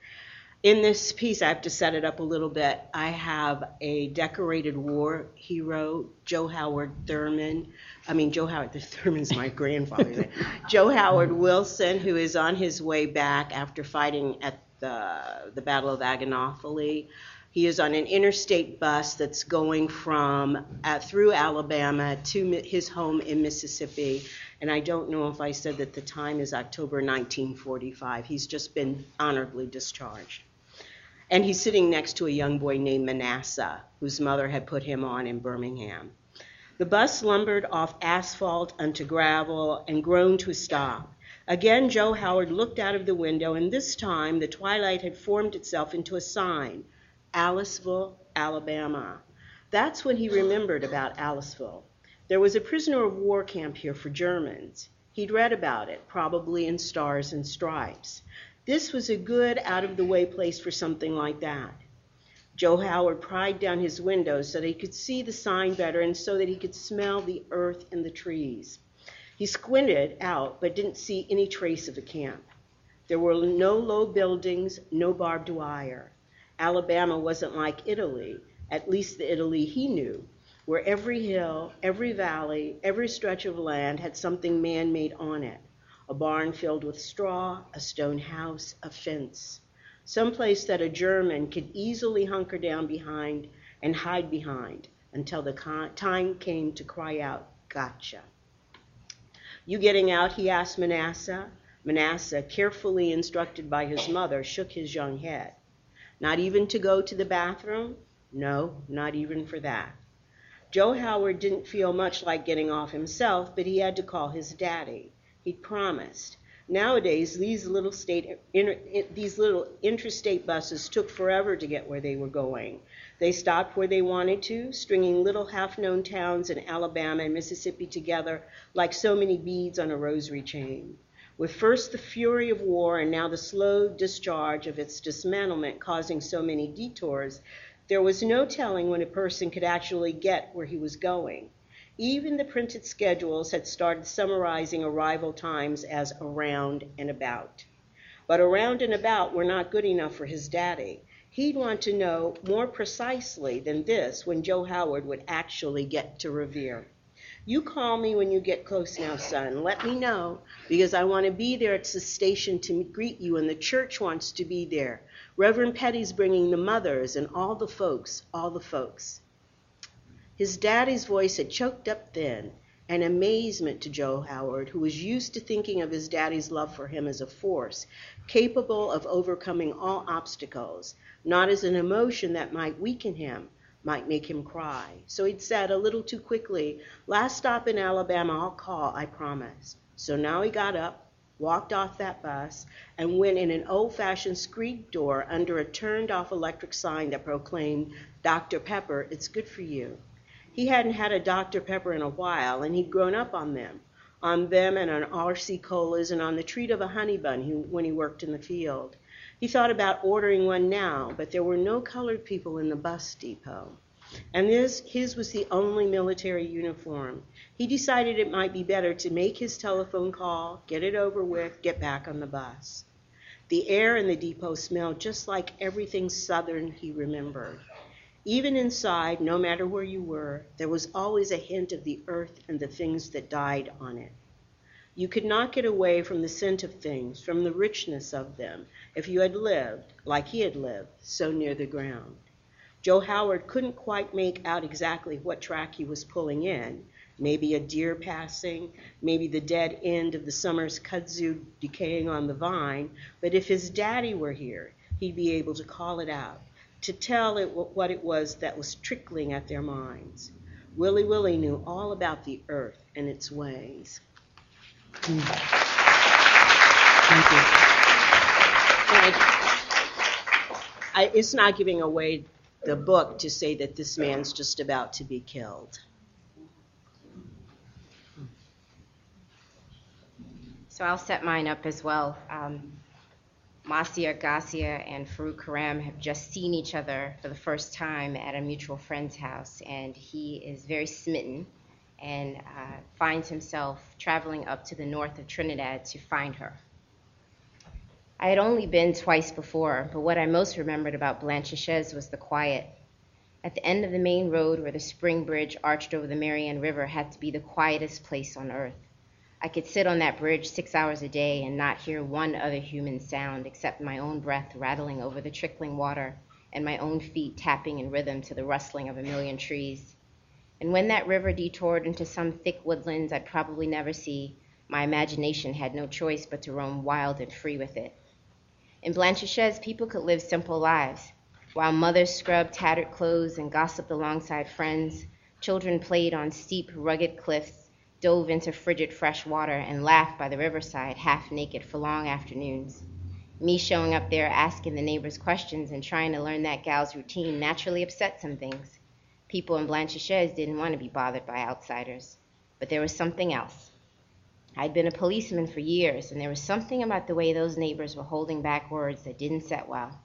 In this piece, I have to set it up a little bit. I have a decorated war hero, Joe Howard Thurman. I mean, Joe Howard Thurman's my grandfather. Joe Howard Wilson, who is on his way back after fighting at the, the Battle of Agonopoli. He is on an interstate bus that's going from uh, through Alabama to his home in Mississippi. And I don't know if I said that the time is October 1945. He's just been honorably discharged. And he's sitting next to a young boy named Manasseh, whose mother had put him on in Birmingham. The bus lumbered off asphalt onto gravel and groaned to a stop. Again, Joe Howard looked out of the window, and this time the twilight had formed itself into a sign Aliceville, Alabama. That's when he remembered about Aliceville. There was a prisoner of war camp here for Germans. He'd read about it, probably in Stars and Stripes. This was a good, out of the way place for something like that. Joe Howard pried down his window so that he could see the sign better and so that he could smell the earth and the trees. He squinted out but didn't see any trace of a camp. There were no low buildings, no barbed wire. Alabama wasn't like Italy, at least the Italy he knew, where every hill, every valley, every stretch of land had something man made on it a barn filled with straw, a stone house, a fence. Some place that a German could easily hunker down behind and hide behind until the time came to cry out, Gotcha. You getting out? he asked Manasseh. Manasseh, carefully instructed by his mother, shook his young head. Not even to go to the bathroom? No, not even for that. Joe Howard didn't feel much like getting off himself, but he had to call his daddy. He'd promised. Nowadays, these little state, inter, these little interstate buses took forever to get where they were going. They stopped where they wanted to, stringing little half-known towns in Alabama and Mississippi together like so many beads on a rosary chain. With first the fury of war and now the slow discharge of its dismantlement causing so many detours, there was no telling when a person could actually get where he was going. Even the printed schedules had started summarizing arrival times as around and about. But around and about were not good enough for his daddy. He'd want to know more precisely than this when Joe Howard would actually get to Revere. You call me when you get close now, son. Let me know, because I want to be there at the station to greet you, and the church wants to be there. Reverend Petty's bringing the mothers and all the folks, all the folks. His daddy's voice had choked up then, an amazement to Joe Howard, who was used to thinking of his daddy's love for him as a force, capable of overcoming all obstacles, not as an emotion that might weaken him, might make him cry. So he'd said a little too quickly, Last stop in Alabama, I'll call, I promise. So now he got up, walked off that bus, and went in an old fashioned screed door under a turned off electric sign that proclaimed, Dr. Pepper, it's good for you. He hadn't had a Dr. Pepper in a while, and he'd grown up on them, on them and on R.C. Colas and on the treat of a honey bun when he worked in the field. He thought about ordering one now, but there were no colored people in the bus depot. And this, his was the only military uniform. He decided it might be better to make his telephone call, get it over with, get back on the bus. The air in the depot smelled just like everything Southern he remembered. Even inside, no matter where you were, there was always a hint of the earth and the things that died on it. You could not get away from the scent of things, from the richness of them, if you had lived, like he had lived, so near the ground. Joe Howard couldn't quite make out exactly what track he was pulling in. Maybe a deer passing, maybe the dead end of the summer's kudzu decaying on the vine, but if his daddy were here, he'd be able to call it out to tell it what it was that was trickling at their minds. Willie Willie knew all about the earth and its ways. Thank you. I, it's not giving away the book to say that this man's just about to be killed. So I'll set mine up as well. Um, Marcia Garcia and Farouk Karam have just seen each other for the first time at a mutual friend's house, and he is very smitten and uh, finds himself traveling up to the north of Trinidad to find her. I had only been twice before, but what I most remembered about Blanchisseuse was the quiet. At the end of the main road where the spring bridge arched over the Marianne River had to be the quietest place on earth. I could sit on that bridge six hours a day and not hear one other human sound except my own breath rattling over the trickling water and my own feet tapping in rhythm to the rustling of a million trees. And when that river detoured into some thick woodlands I'd probably never see, my imagination had no choice but to roam wild and free with it. In Blanchisseuse, people could live simple lives. While mothers scrubbed tattered clothes and gossiped alongside friends, children played on steep, rugged cliffs, dove into frigid fresh water, and laughed by the riverside half naked for long afternoons. Me showing up there asking the neighbors questions and trying to learn that gal's routine naturally upset some things. People in Blanchisseuse didn't want to be bothered by outsiders. But there was something else. I'd been a policeman for years, and there was something about the way those neighbors were holding back words that didn't set well.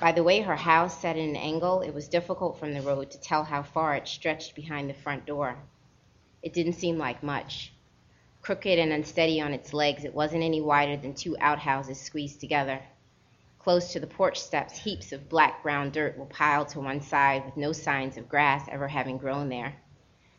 By the way her house sat in an angle, it was difficult from the road to tell how far it stretched behind the front door. It didn't seem like much. Crooked and unsteady on its legs, it wasn't any wider than two outhouses squeezed together. Close to the porch steps, heaps of black brown dirt were piled to one side with no signs of grass ever having grown there.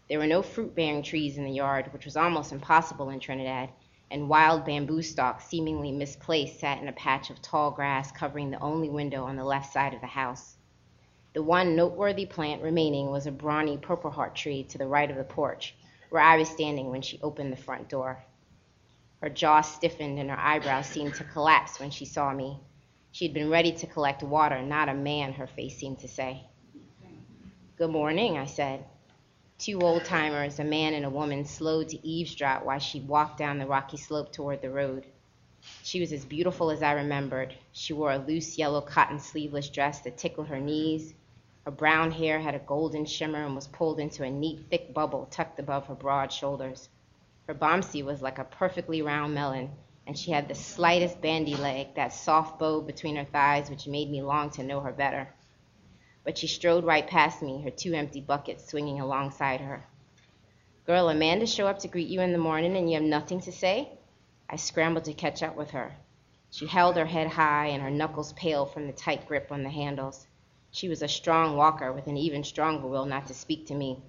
There were no fruit bearing trees in the yard, which was almost impossible in Trinidad, and wild bamboo stalks, seemingly misplaced, sat in a patch of tall grass covering the only window on the left side of the house. The one noteworthy plant remaining was a brawny purple heart tree to the right of the porch, where I was standing when she opened the front door. Her jaw stiffened and her eyebrows seemed to collapse when she saw me. She had been ready to collect water, not a man, her face seemed to say. Good morning, I said. Two old timers, a man and a woman, slowed to eavesdrop while she walked down the rocky slope toward the road. She was as beautiful as I remembered. She wore a loose yellow cotton sleeveless dress that tickled her knees. Her brown hair had a golden shimmer and was pulled into a neat, thick bubble tucked above her broad shoulders. Her bombsy was like a perfectly round melon, and she had the slightest bandy leg, that soft bow between her thighs which made me long to know her better but she strode right past me, her two empty buckets swinging alongside her. Girl, Amanda show up to greet you in the morning and you have nothing to say? I scrambled to catch up with her. She held her head high and her knuckles pale from the tight grip on the handles. She was a strong walker with an even stronger will not to speak to me.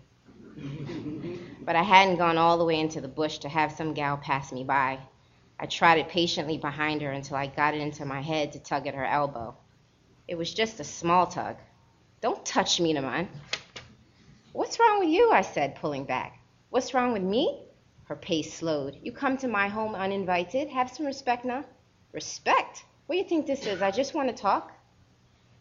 but I hadn't gone all the way into the bush to have some gal pass me by. I trotted patiently behind her until I got it into my head to tug at her elbow. It was just a small tug, don't touch me, Naman. What's wrong with you? I said, pulling back. What's wrong with me? Her pace slowed. You come to my home uninvited. Have some respect now. Respect? What do you think this is? I just want to talk.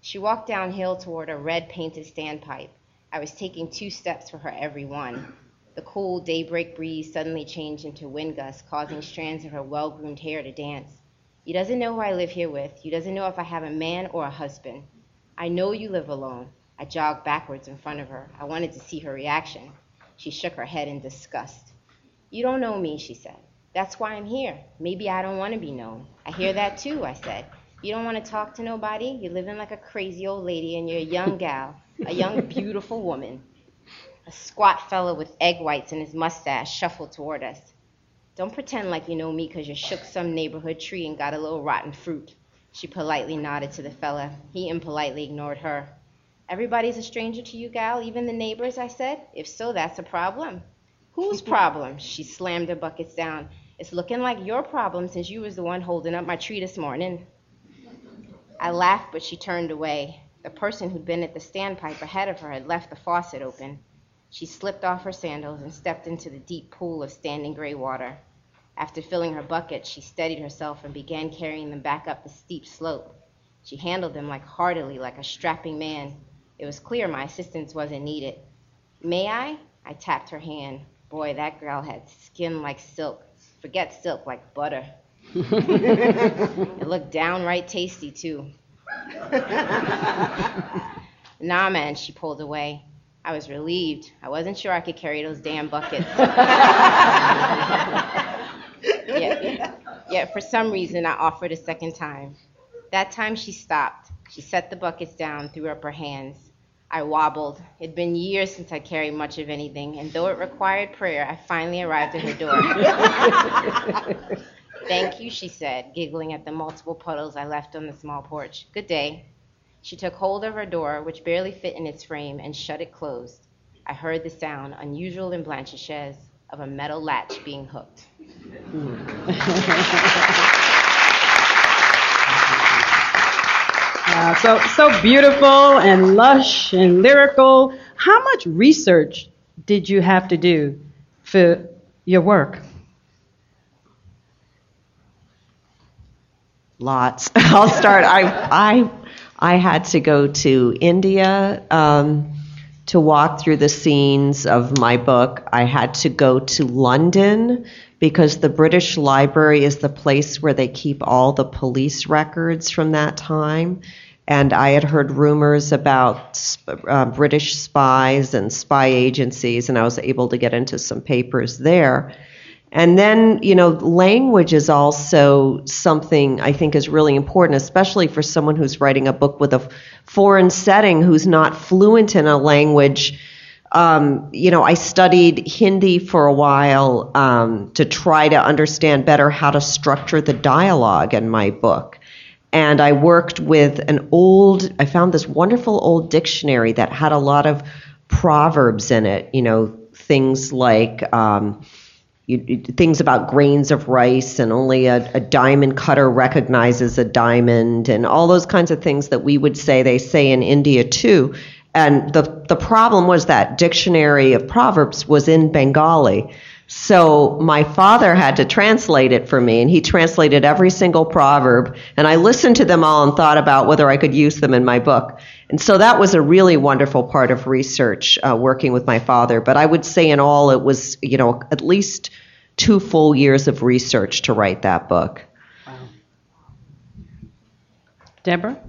She walked downhill toward a red painted standpipe. I was taking two steps for her every one. The cool daybreak breeze suddenly changed into wind gusts, causing strands of her well groomed hair to dance. You doesn't know who I live here with. You doesn't know if I have a man or a husband. I know you live alone. I jogged backwards in front of her. I wanted to see her reaction. She shook her head in disgust. You don't know me, she said. That's why I'm here. Maybe I don't want to be known. I hear that too, I said. You don't want to talk to nobody? You're living like a crazy old lady and you're a young gal, a young, beautiful woman. A squat fellow with egg whites in his mustache shuffled toward us. Don't pretend like you know me because you shook some neighborhood tree and got a little rotten fruit. She politely nodded to the fella. He impolitely ignored her. Everybody's a stranger to you, gal, even the neighbors, I said. If so, that's a problem. Whose problem? She slammed her buckets down. It's looking like your problem since you was the one holding up my tree this morning. I laughed, but she turned away. The person who'd been at the standpipe ahead of her had left the faucet open. She slipped off her sandals and stepped into the deep pool of standing gray water. After filling her bucket, she steadied herself and began carrying them back up the steep slope. She handled them like heartily, like a strapping man. It was clear my assistance wasn't needed. May I? I tapped her hand. Boy, that girl had skin like silk. Forget silk, like butter. it looked downright tasty, too. nah, man, she pulled away. I was relieved. I wasn't sure I could carry those damn buckets. yet, yet for some reason I offered a second time. That time she stopped. She set the buckets down, threw up her hands. I wobbled. It'd been years since I carried much of anything, and though it required prayer, I finally arrived at her door. Thank you, she said, giggling at the multiple puddles I left on the small porch. Good day. She took hold of her door, which barely fit in its frame, and shut it closed. I heard the sound, unusual in Blanchisseuse, of a metal latch being hooked. So, so beautiful and lush and lyrical. How much research did you have to do for your work? Lots. I'll start. I I I had to go to India um, to walk through the scenes of my book. I had to go to London because the British Library is the place where they keep all the police records from that time. And I had heard rumors about uh, British spies and spy agencies, and I was able to get into some papers there. And then, you know, language is also something I think is really important, especially for someone who's writing a book with a foreign setting who's not fluent in a language. Um, you know, I studied Hindi for a while um, to try to understand better how to structure the dialogue in my book. And I worked with an old, I found this wonderful old dictionary that had a lot of proverbs in it, you know, things like, um, you, things about grains of rice and only a, a, diamond cutter recognizes a diamond and all those kinds of things that we would say they say in India too. And the the problem was that dictionary of proverbs was in Bengali. So my father had to translate it for me and he translated every single proverb and I listened to them all and thought about whether I could use them in my book. And so that was a really wonderful part of research uh, working with my father. But I would say in all, it was, you know, at least two full years of research to write that book. Wow. Deborah?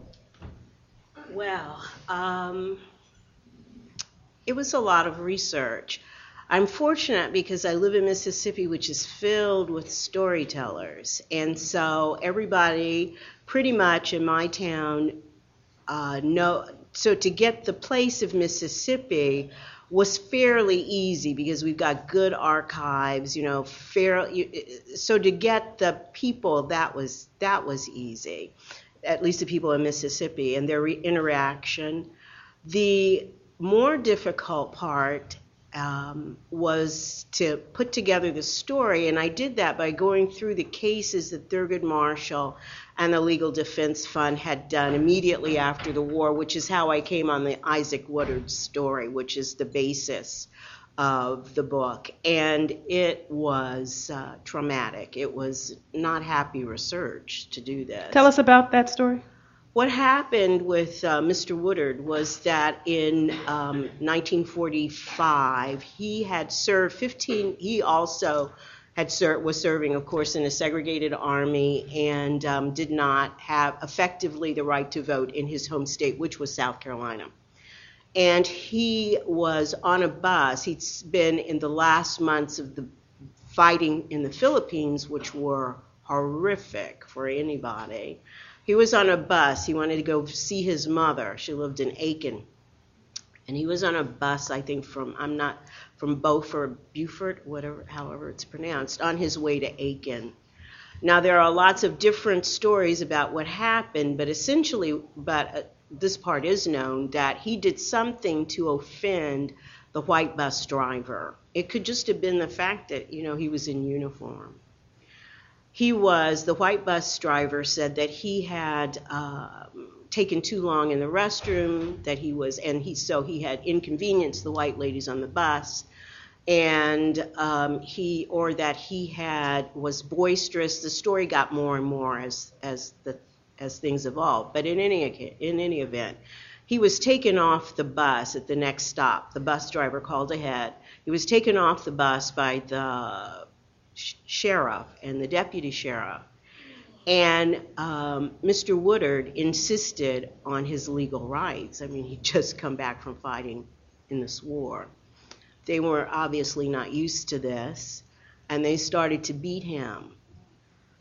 Well, um, it was a lot of research. I'm fortunate because I live in Mississippi, which is filled with storytellers. And so everybody pretty much in my town uh, know. So to get the place of Mississippi was fairly easy because we've got good archives, you know, fair. So to get the people, that was that was easy, at least the people in Mississippi and their re- interaction. The more difficult part um, was to put together the story, and I did that by going through the cases that Thurgood Marshall and the Legal Defense Fund had done immediately after the war, which is how I came on the Isaac Woodard story, which is the basis of the book. And it was uh, traumatic. It was not happy research to do this. Tell us about that story. What happened with uh, Mr. Woodard was that in um, 1945 he had served 15. He also had ser- was serving, of course, in a segregated army and um, did not have effectively the right to vote in his home state, which was South Carolina. And he was on a bus. He'd been in the last months of the fighting in the Philippines, which were horrific for anybody. He was on a bus. He wanted to go see his mother. She lived in Aiken. And he was on a bus, I think, from, I'm not, from Beaufort, Beaufort, whatever, however it's pronounced, on his way to Aiken. Now, there are lots of different stories about what happened, but essentially, but uh, this part is known that he did something to offend the white bus driver. It could just have been the fact that, you know, he was in uniform he was, the white bus driver said that he had uh, taken too long in the restroom, that he was, and he, so he had inconvenienced the white ladies on the bus, and um, he, or that he had, was boisterous. The story got more and more as, as the, as things evolved. But in any, in any event, he was taken off the bus at the next stop. The bus driver called ahead. He was taken off the bus by the sheriff and the deputy sheriff. And um, Mr. Woodard insisted on his legal rights. I mean, he'd just come back from fighting in this war. They were obviously not used to this, and they started to beat him.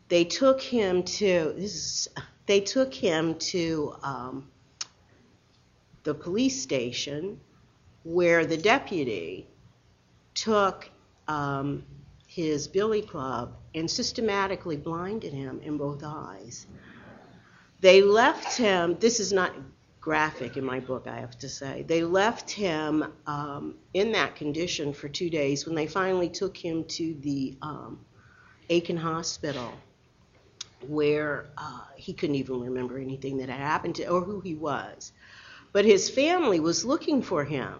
They took him to this is, they took him to um, the police station, where the deputy took um, his billy club and systematically blinded him in both eyes. They left him, this is not graphic in my book, I have to say. They left him um, in that condition for two days when they finally took him to the um, Aiken Hospital, where uh, he couldn't even remember anything that had happened to or who he was. But his family was looking for him,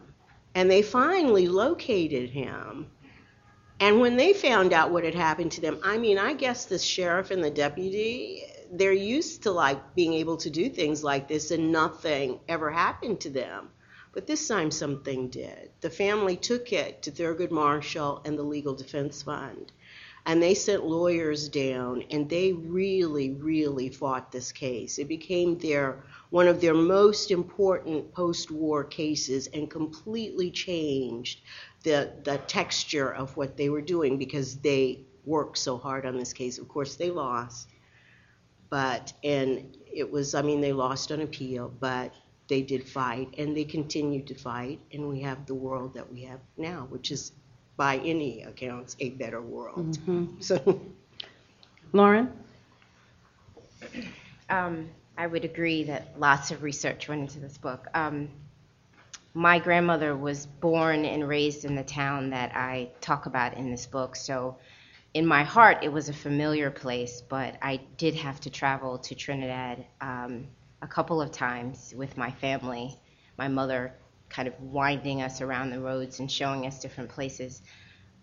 and they finally located him. And when they found out what had happened to them, I mean, I guess the sheriff and the deputy, they're used to like being able to do things like this and nothing ever happened to them. But this time something did. The family took it to Thurgood Marshall and the Legal Defense Fund. And they sent lawyers down and they really, really fought this case. It became their one of their most important post-war cases and completely changed the the texture of what they were doing because they worked so hard on this case. Of course they lost but and it was i mean they lost on appeal but they did fight and they continued to fight and we have the world that we have now which is by any accounts a better world so Lauren? Um, I would agree that lots of research went into this book. Um, my grandmother was born and raised in the town that I talk about in this book, so in my heart it was a familiar place, but I did have to travel to Trinidad um, a couple of times with my family. My mother kind of winding us around the roads and showing us different places.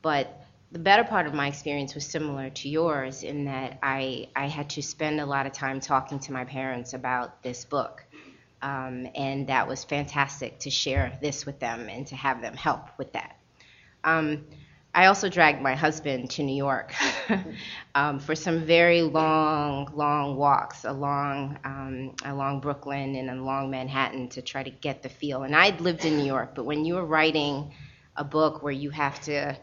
But the better part of my experience was similar to yours in that I, I had to spend a lot of time talking to my parents about this book. Um, and that was fantastic to share this with them and to have them help with that. Um, I also dragged my husband to New York um, for some very long, long walks along um, along Brooklyn and along Manhattan to try to get the feel. And I'd lived in New York, but when you are writing a book where you have to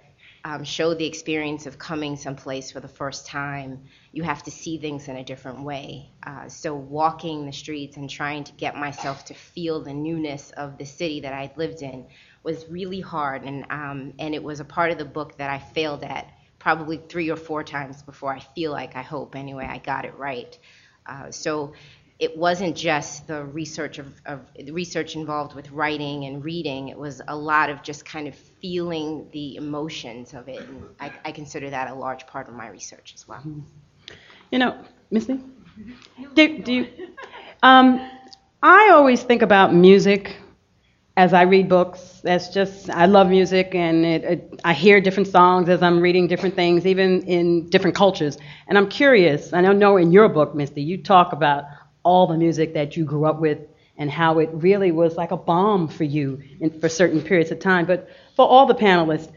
um, show the experience of coming someplace for the first time, you have to see things in a different way. Uh, so walking the streets and trying to get myself to feel the newness of the city that I'd lived in was really hard, and um, and it was a part of the book that I failed at probably three or four times before I feel like I hope anyway I got it right. Uh, so it wasn't just the research of, of research involved with writing and reading. It was a lot of just kind of feeling the emotions of it, and I, I consider that a large part of my research as well. You know, Missy, do, do you, um, I always think about music as I read books. That's just I love music, and it, it, I hear different songs as I'm reading different things, even in different cultures. And I'm curious. I don't know in your book, Misty, you talk about all the music that you grew up with and how it really was like a bomb for you in, for certain periods of time. But for all the panelists,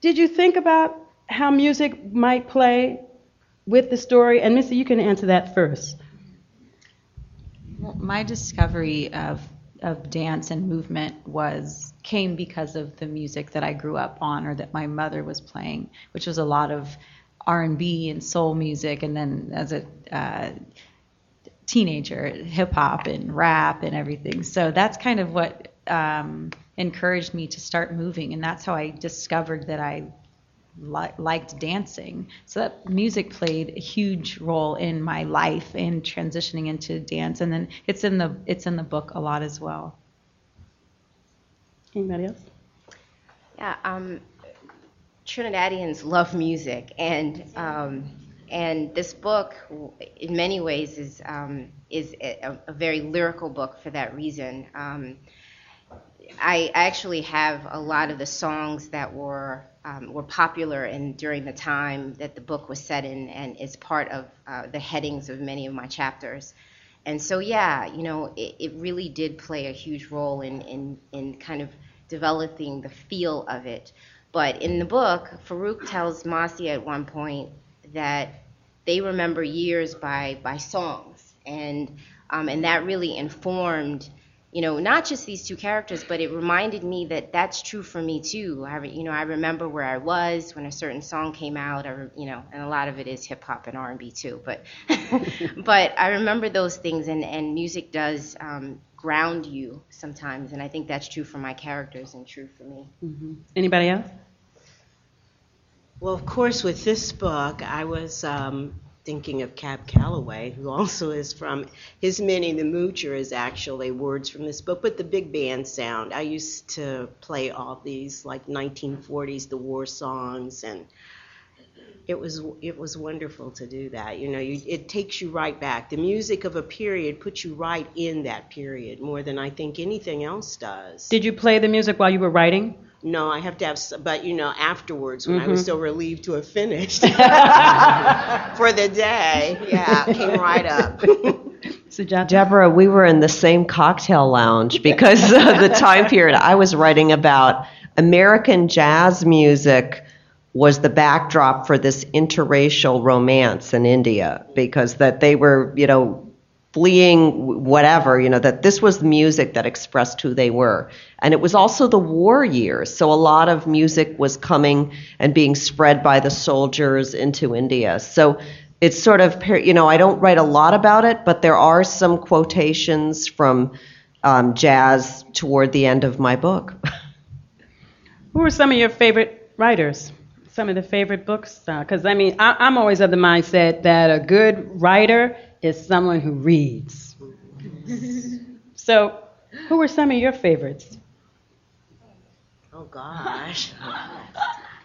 did you think about how music might play with the story? And Misty, you can answer that first. Well, my discovery of of dance and movement was came because of the music that I grew up on or that my mother was playing, which was a lot of R&B and soul music, and then as a uh, teenager, hip hop and rap and everything. So that's kind of what um, encouraged me to start moving, and that's how I discovered that I li- liked dancing. So that music played a huge role in my life in transitioning into dance, and then it's in the it's in the book a lot as well. Anybody else? Yeah, um, Trinidadians love music, and um, and this book, in many ways, is um, is a, a, very lyrical book for that reason. Um, I actually have a lot of the songs that were um, were popular and during the time that the book was set in, and is part of uh, the headings of many of my chapters. And so, yeah, you know, it, it really did play a huge role in, in, in kind of developing the feel of it. But in the book, Farouk tells Marcia at one point that they remember years by, by songs. And, um, and that really informed you know, not just these two characters, but it reminded me that that's true for me too. I, you know, I remember where I was when a certain song came out, or you know, and a lot of it is hip hop and R and B too. But, but I remember those things, and and music does um, ground you sometimes, and I think that's true for my characters and true for me. Mm-hmm. Anybody else? Well, of course, with this book, I was um, thinking of Cab Calloway, who also is from his Minnie the Moocher is actually words from this book, but the big band sound. I used to play all these like 1940s, the war songs, and it was it was wonderful to do that. You know, you, it takes you right back. The music of a period puts you right in that period more than I think anything else does. Did you play the music while you were writing? No, I have to have, but you know, afterwards when I was mm-hmm. so relieved to have finished for the day, yeah, came right up. Sujata? Deborah, we were in the same cocktail lounge because of the time period I was writing about. American jazz music was the backdrop for this interracial romance in India because that they were, you know, fleeing whatever, you know, that this was music that expressed who they were. And it was also the war years, so a lot of music was coming and being spread by the soldiers into India. So it's sort of, you know, I don't write a lot about it, but there are some quotations from um, jazz toward the end of my book. Who are some of your favorite writers? Some of the favorite books? Because, I mean, I, I'm always of the mindset that a good writer is someone who reads. so, who are some of your favorites? Oh gosh.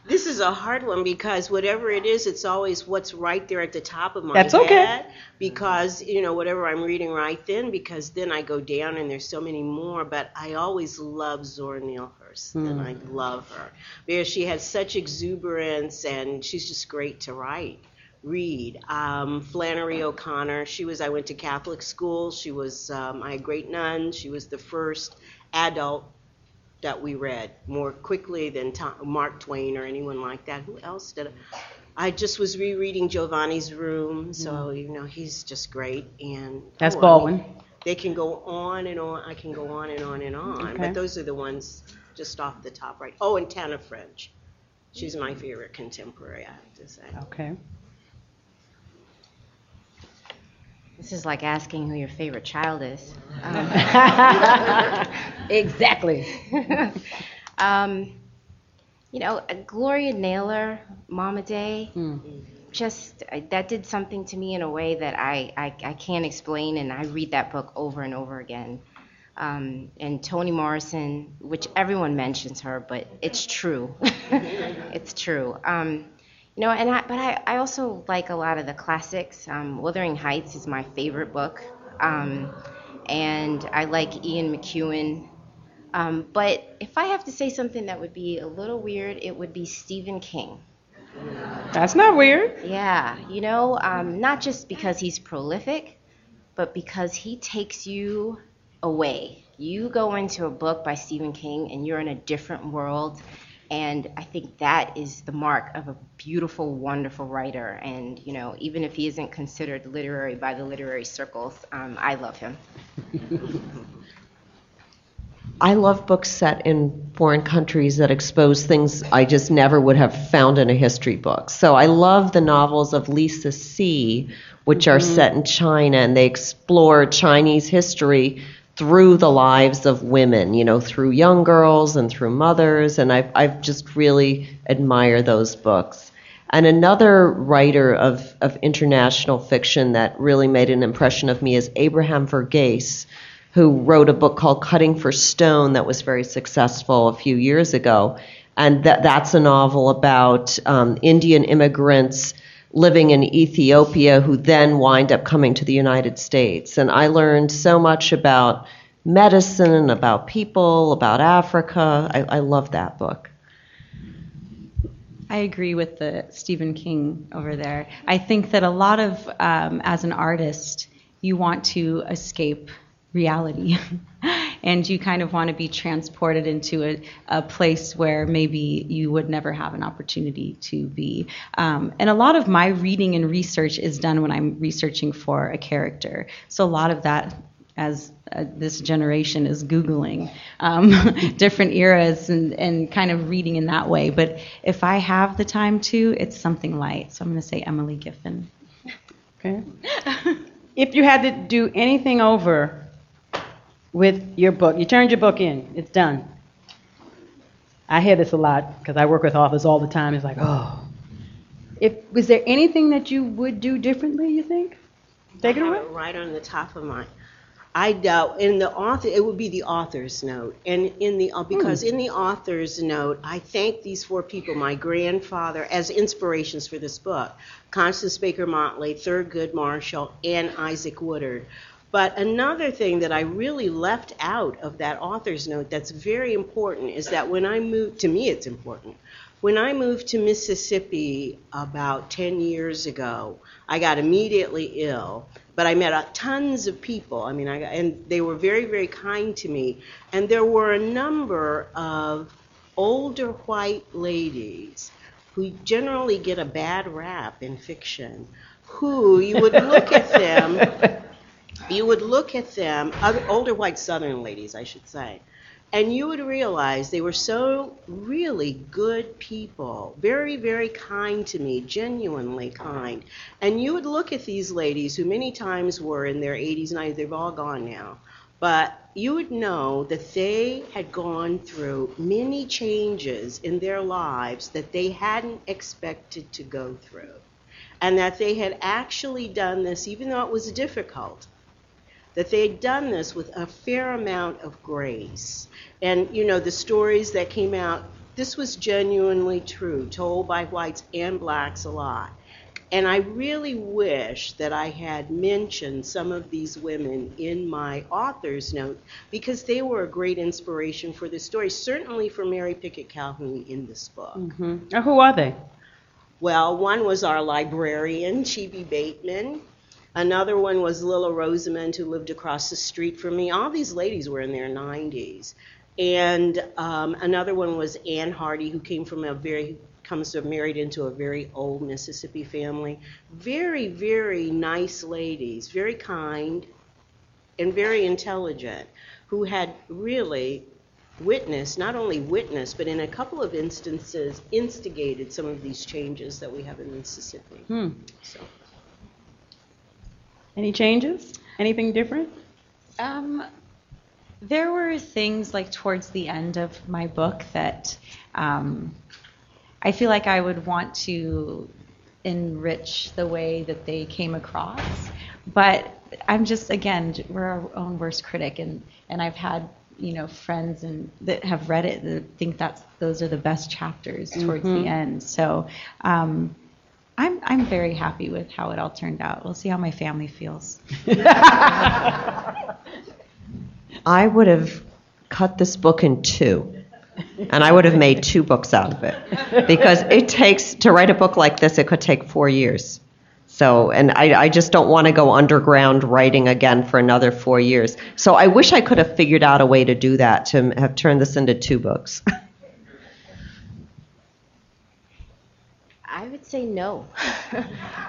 This is a hard one because whatever it is, it's always what's right there at the top of my That's head. okay. Because, you know, whatever I'm reading right then, because then I go down and there's so many more. But I always love Zora Neale Hurston. Hmm. and I love her because she has such exuberance and she's just great to write. Read. Um, Flannery O'Connor. She was. I went to Catholic school. She was. Um, I great nun. She was the first adult that we read more quickly than Tom, Mark Twain or anyone like that. Who else did? I, I just was rereading Giovanni's Room, so you know he's just great. And That's oh, I Baldwin. mean, they can go on and on. I can go on and on and on. Okay. But those are the ones just off the top right. Oh, and Tana French. She's my favorite contemporary, I have to say. Okay. This is like asking who your favorite child is. Um, Exactly. um, you know, uh, Gloria Naylor, Mama Day, Hmm. just uh, that did something to me in a way that I, I, I can't explain, and I read that book over and over again. Um, and Toni Morrison, which everyone mentions her, but it's true. it's true. Um, you know, and I, but I, I also like a lot of the classics. Um, Wuthering Heights is my favorite book, um, and I like Ian McEwan. Um, but if I have to say something that would be a little weird, it would be Stephen King. That's not weird. Yeah, you know, um, not just because he's prolific, but because he takes you away. You go into a book by Stephen King and you're in a different world. And I think that is the mark of a beautiful, wonderful writer. And, you know, even if he isn't considered literary by the literary circles, um, I love him. I love books set in foreign countries that expose things I just never would have found in a history book. So I love the novels of Lisa See, which are set in China, and they explore Chinese history through the lives of women, you know, through young girls and through mothers, and I've, I've just really admire those books. And another writer of, of international fiction that really made an impression of me is Abraham Verghese, who wrote a book called Cutting for Stone that was very successful a few years ago. And that, that's a novel about um, Indian immigrants living in Ethiopia who then wind up coming to the United States. And I learned so much about medicine, about people, about Africa. I, I love that book. I agree with the Stephen King over there. I think that a lot of, um, as an artist, you want to escape reality. and you kind of want to be transported into a, a place where maybe you would never have an opportunity to be. Um, and a lot of my reading and research is done when I'm researching for a character. So a lot of that as uh, this generation is Googling um, different eras and, and kind of reading in that way. But if I have the time to, it's something light. So I'm going to say Emily Giffin. Okay. if you had to do anything over with your book, you turned your book in, it's done. I hear this a lot because I work with authors all the time. It's like, oh, If was there anything that you would do differently? You think? Take it away. it right on the top of my. I doubt in the author it would be the author's note, and in the uh, because in the author's note I thank these four people, my grandfather, as inspirations for this book: Constance Baker Motley, Thurgood Marshall, and Isaac Woodard. But another thing that I really left out of that author's note that's very important is that when I moved, to me it's important. When I moved to Mississippi about 10 years ago, I got immediately ill, but I met tons of people. I mean, I got, and they were very, very kind to me. And there were a number of older white ladies who generally get a bad rap in fiction, who you would look at them you would look at them, other, older white Southern ladies, I should say, and you would realize they were so really good people, very, very kind to me, genuinely kind. And you would look at these ladies who many times were in their 80s, 90s, they've all gone now. But you would know that they had gone through many changes in their lives that they hadn't expected to go through. And that they had actually done this, even though it was difficult, that they had done this with a fair amount of grace. And, you know, the stories that came out, this was genuinely true, told by whites and blacks a lot. And I really wish that I had mentioned some of these women in my author's note because they were a great inspiration for this story, certainly for Mary Pickett Calhoun in this book. hmm who are they? Well, one was our librarian, Chibi Bateman. Another one was Lilla Rosamond, who lived across the street from me. All these ladies were in their 90s. And um, another one was Ann Hardy, who came from a very, comes to married into a very old Mississippi family. Very, very nice ladies, very kind and very intelligent, who had really witnessed, not only witnessed, but in a couple of instances, instigated some of these changes that we have in Mississippi. Hmm. So. Any changes? Anything different? Um, there were things like towards the end of my book that um, I feel like I would want to enrich the way that they came across. But I'm just again, we're our own worst critic, and and I've had you know friends and that have read it that think that's those are the best chapters towards Mhm. the end. So. Um, I'm, I'm very happy with how it all turned out. We'll see how my family feels. I would have cut this book in two, and I would have made two books out of it. Because it takes, to write a book like this, it could take four years. So, and I, I just don't want to go underground writing again for another four years. So I wish I could have figured out a way to do that, to have turned this into two books. I would say no.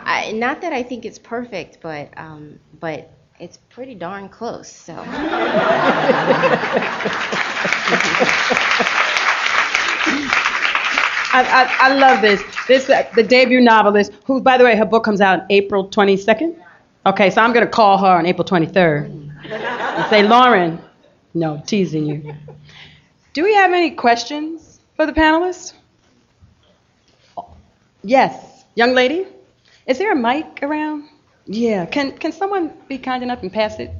I, not that I think it's perfect, but um, but it's pretty darn close. So. I, I, I love this. This uh, the debut novelist, who, by the way, her book comes out April 22nd. Okay, so I'm gonna call her on April 23rd and say, Lauren, no, teasing you. Do we have any questions for the panelists? Yes, young lady. Is there a mic around? Yeah. Can can someone be kind enough and pass it?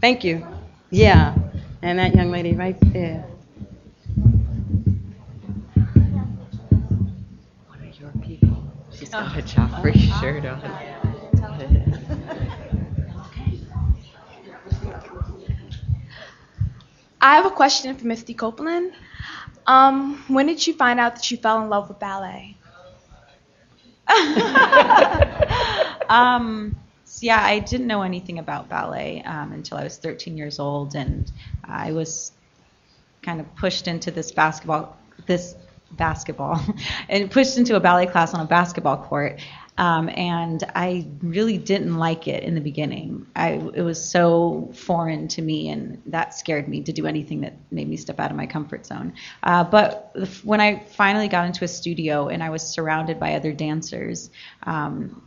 Thank you. Yeah. And that young lady right there. One of your people. She's got a Joffrey shirt on. I have a question for Misty Copeland. Um, when did you find out that you fell in love with ballet? um, so yeah, I didn't know anything about ballet um, until I was 13 years old, and I was kind of pushed into this basketball, this basketball, and pushed into a ballet class on a basketball court. Um, and I really didn't like it in the beginning. I, it was so foreign to me, and that scared me to do anything that made me step out of my comfort zone. Uh, but when I finally got into a studio and I was surrounded by other dancers, um,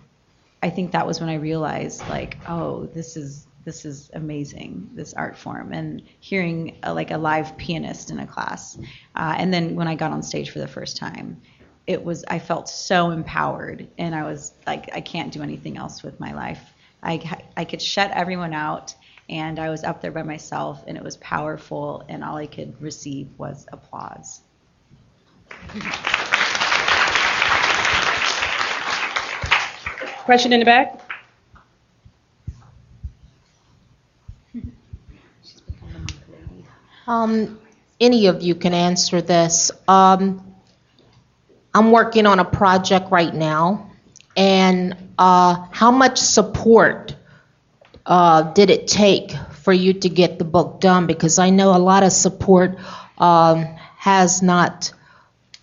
I think that was when I realized, like, oh, this is this is amazing, this art form, and hearing a, like a live pianist in a class, uh, and then when I got on stage for the first time, it was I felt so empowered, and I was like, I can't do anything else with my life. I I could shut everyone out, and I was up there by myself, and it was powerful, and all I could receive was applause. Question in the back? Um, any of you can answer this. Um, I'm working on a project right now, and uh, how much support uh, did it take for you to get the book done? Because I know a lot of support um, has not,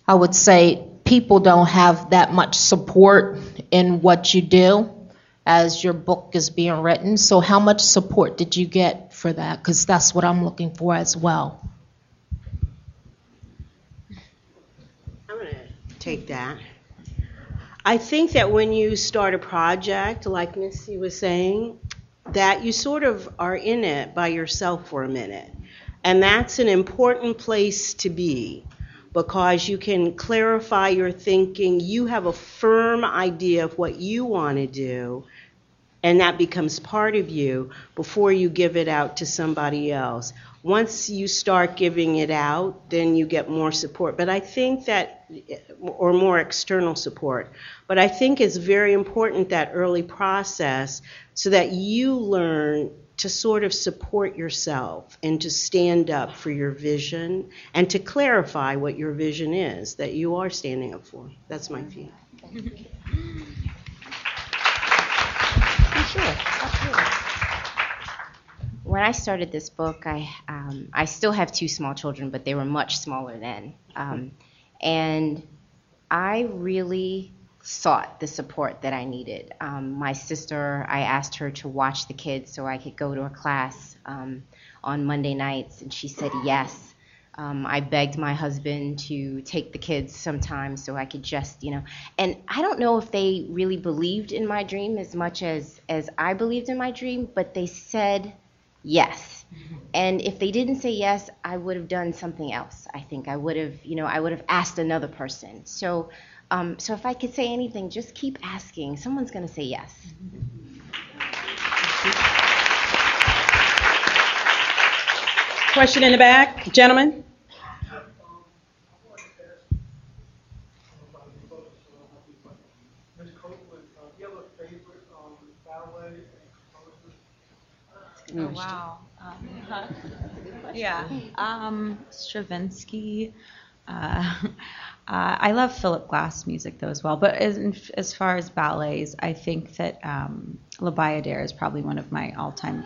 I would say, people don't have that much support in what you do as your book is being written. So, how much support did you get for that? Because that's what I'm looking for as well. I'm going to take that. I think that when you start a project, like Misty was saying, that you sort of are in it by yourself for a minute. And that's an important place to be because you can clarify your thinking. You have a firm idea of what you want to do, and that becomes part of you before you give it out to somebody else. Once you start giving it out, then you get more support. But I think that, or more external support. But I think it's very important that early process so that you learn to sort of support yourself and to stand up for your vision and to clarify what your vision is that you are standing up for. That's my view. When I started this book, I um, I still have two small children, but they were much smaller then, um, and I really sought the support that I needed. Um, my sister, I asked her to watch the kids so I could go to a class um, on Monday nights, and she said yes. Um, I begged my husband to take the kids sometimes so I could just, you know, and I don't know if they really believed in my dream as much as as I believed in my dream, but they said yes. And if they didn't say yes, I would have done something else. I think I would have, you know, I would have asked another person. So um, so if I could say anything, just keep asking. Someone's going to say yes. Question in the back, gentlemen. Oh, wow. Um, yeah. Um, Stravinsky. Uh, Uh, I love Philip Glass music though as well, but as, as far as ballets, I think that um, La Bayadere is probably one of my all-time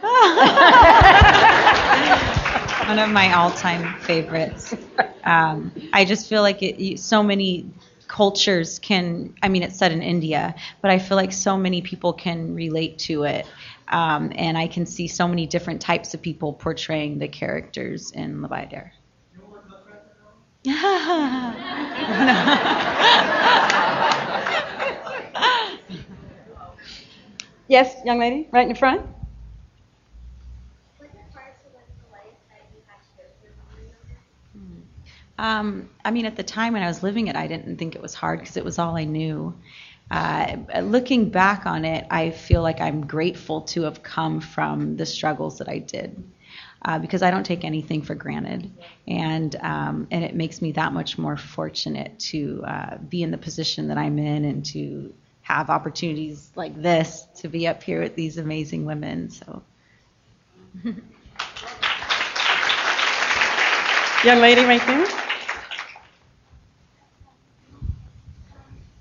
one of my all-time favorites. Um, I just feel like it, so many cultures can. I mean, it's set in India, but I feel like so many people can relate to it, um, and I can see so many different types of people portraying the characters in La Bayadere. yes, young lady, right in the front. Um, I mean, at the time when I was living it, I didn't think it was hard because it was all I knew. Uh, looking back on it, I feel like I'm grateful to have come from the struggles that I did uh, because I don't take anything for granted, and um, and it makes me that much more fortunate to uh, be in the position that I'm in and to have opportunities like this to be up here with these amazing women. So. Young lady right there.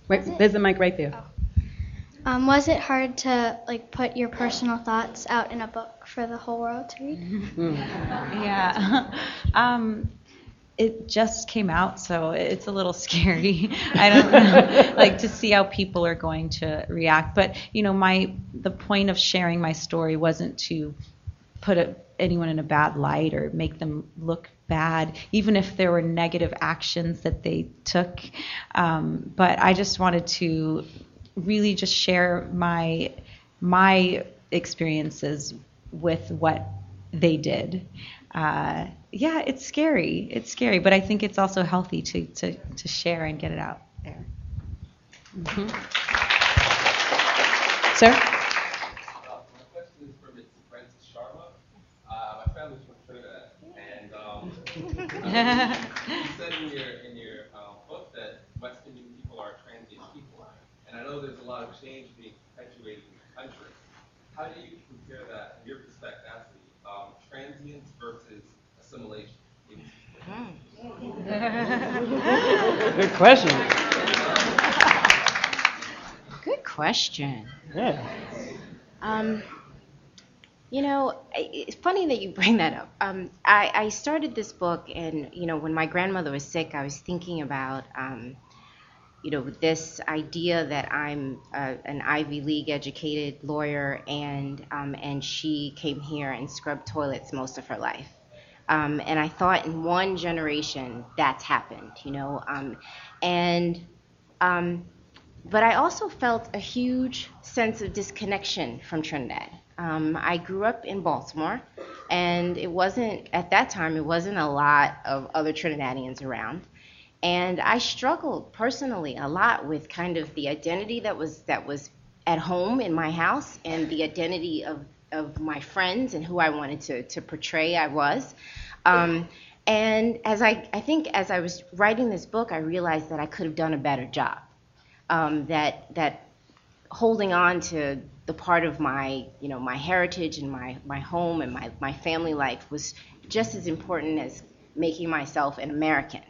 Wait, there's a mic right there. Um, was it hard to like put your personal thoughts out in a book for the whole world to read? Yeah. um, it just came out, so it's a little scary. I don't know, like to see how people are going to react. But you know, my the point of sharing my story wasn't to put a, anyone in a bad light or make them look bad, even if there were negative actions that they took. Um, but I just wanted to really just share my my experiences with what they did. Uh, yeah, it's scary. It's scary, but I think it's also healthy to, to, to share and get it out there. Mm-hmm. Sir? My question is for Ms. Francis Sharma. Uh, my family's from Trinidad, and um, you said in your in your um, book that West Indian people are transient people, and I know there's a lot of change being perpetuated in the country. How do you compare that, in your perspective, athlete, um, transience versus assimilation? Good question. Good question. Yeah. Um, you know, it's funny that you bring that up. Um, I, I started this book, and you know, when my grandmother was sick, I was thinking about, um, you know, this idea that I'm uh an Ivy League educated lawyer, and um, and she came here and scrubbed toilets most of her life. Um, and I thought in one generation that's happened, you know, um, and um, but I also felt a huge sense of disconnection from Trinidad. Um, I grew up in Baltimore, and it wasn't, at that time, it wasn't a lot of other Trinidadians around. And I struggled personally a lot with kind of the identity that was, that was at home in my house and the identity of, of my friends and who I wanted to, to portray I was. Um, and as I, I think as I was writing this book, I realized that I could have done a better job um, that that holding on to the part of my you know my heritage and my my home and my my family life was just as important as making myself an American.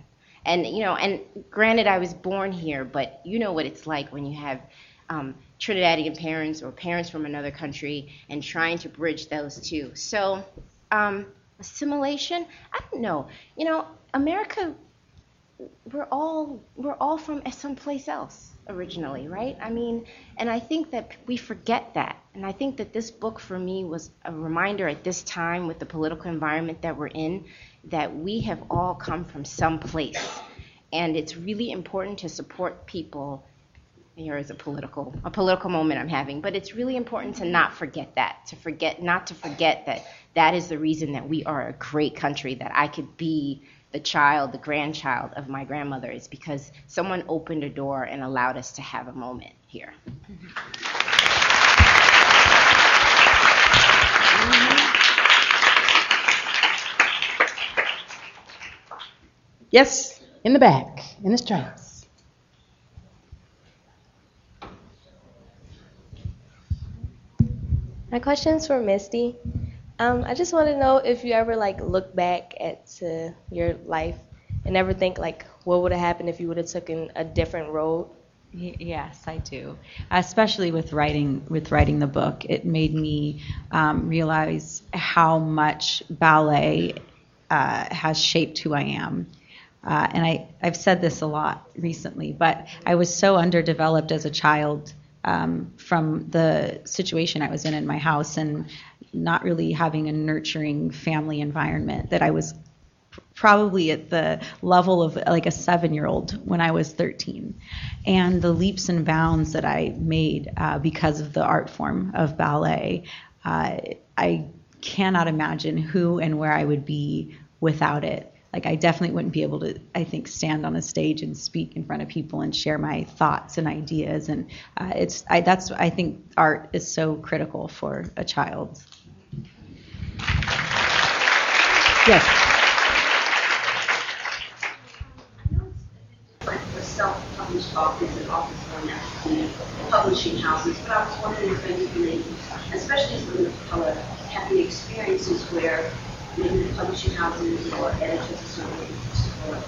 And you know, and granted, I was born here, but you know what it's like when you have um, Trinidadian parents or parents from another country and trying to bridge those two. So, um, assimilation, I don't know. You know, America we're all we're all from someplace else originally, right? I mean, and I think that we forget that. And I think that this book for me was a reminder at this time with the political environment that we're in that we have all come from some place. And it's really important to support people. Here is a political a political moment I'm having, but it's really important to not forget that, to forget not to forget that that is the reason that we are a great country that I could be the child, the grandchild of my grandmother is because someone opened a door and allowed us to have a moment here. Yes, in the back, in the stripes. My question's for Misty. Um, I just want to know if you ever like look back at to your life and ever think like what would have happened if you would have taken a different road. Yes, I do. Especially with writing with writing the book, it made me um, realize how much ballet uh, has shaped who I am. Uh, and I, I've said this a lot recently, but I was so underdeveloped as a child um, from the situation I was in in my house and not really having a nurturing family environment that I was probably at the level of like a seven year old when I was 13. And the leaps and bounds that I made uh, because of the art form of ballet, uh, I cannot imagine who and where I would be without it. Like, I definitely wouldn't be able to, I think, stand on a stage and speak in front of people and share my thoughts and ideas. And uh, it's, I, that's, I think art is so critical for a child. Yes. for self-published authors and authors going after publishing houses, but I was wondering if anybody, especially as women of color, have any experiences where maybe publishing houses or editors or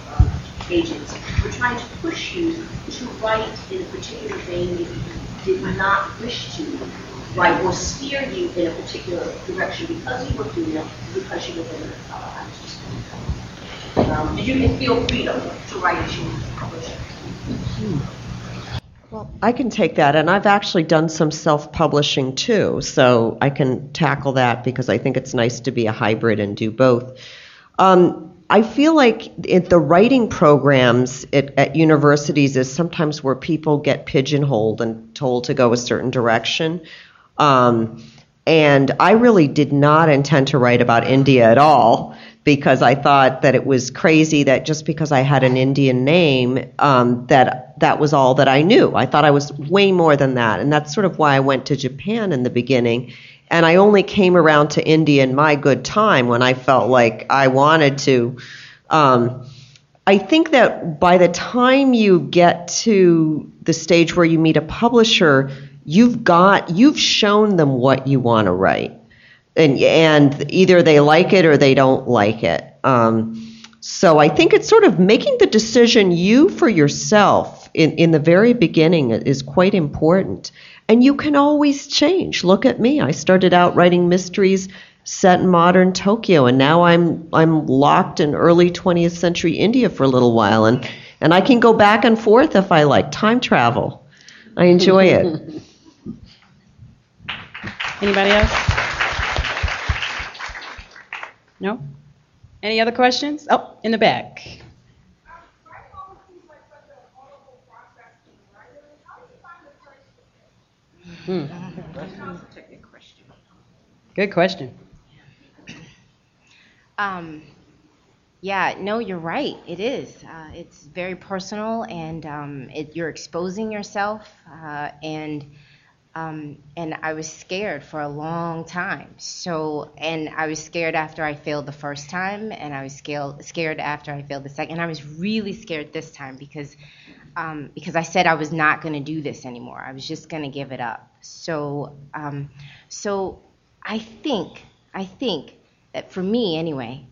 agents were trying to push you to write in a particular vein that you did not wish to write or steer you in a particular direction because you were female, because you were women of color. I was just um, you feel freedom to write as you published? Well, I can take that, and I've actually done some self publishing too, so I can tackle that because I think it's nice to be a hybrid and do both. Um, I feel like it, the writing programs at, at universities is sometimes where people get pigeonholed and told to go a certain direction. Um, And I really did not intend to write about India at all because I thought that it was crazy that just because I had an Indian name, um, that that was all that I knew. I thought I was way more than that, and that's sort of why I went to Japan in the beginning. And I only came around to India in my good time when I felt like I wanted to. Um, I think that by the time you get to the stage where you meet a publisher, you've got you've shown them what you want to write, and and either they like it or they don't like it. Um, so I think it's sort of making the decision you for yourself in, in the very beginning is quite important. And you can always change. Look at me. I started out writing mysteries set in modern Tokyo, and now I'm I'm locked in early 20th century India for a little while, and and I can go back and forth if I like. Time travel, I enjoy it. Anybody else? No? Any other questions? Oh, in the back. Hmm. Good question. Um, yeah, no, you're right. It is. Uh, it's very personal, and um, it, you're exposing yourself. Uh, and um, and I was scared for a long time. So, and I was scared after I failed the first time, and I was scared scared after I failed the second. And I was really scared this time because um, because I said I was not going to do this anymore. I was just going to give it up. So, um, so I think I think that for me anyway,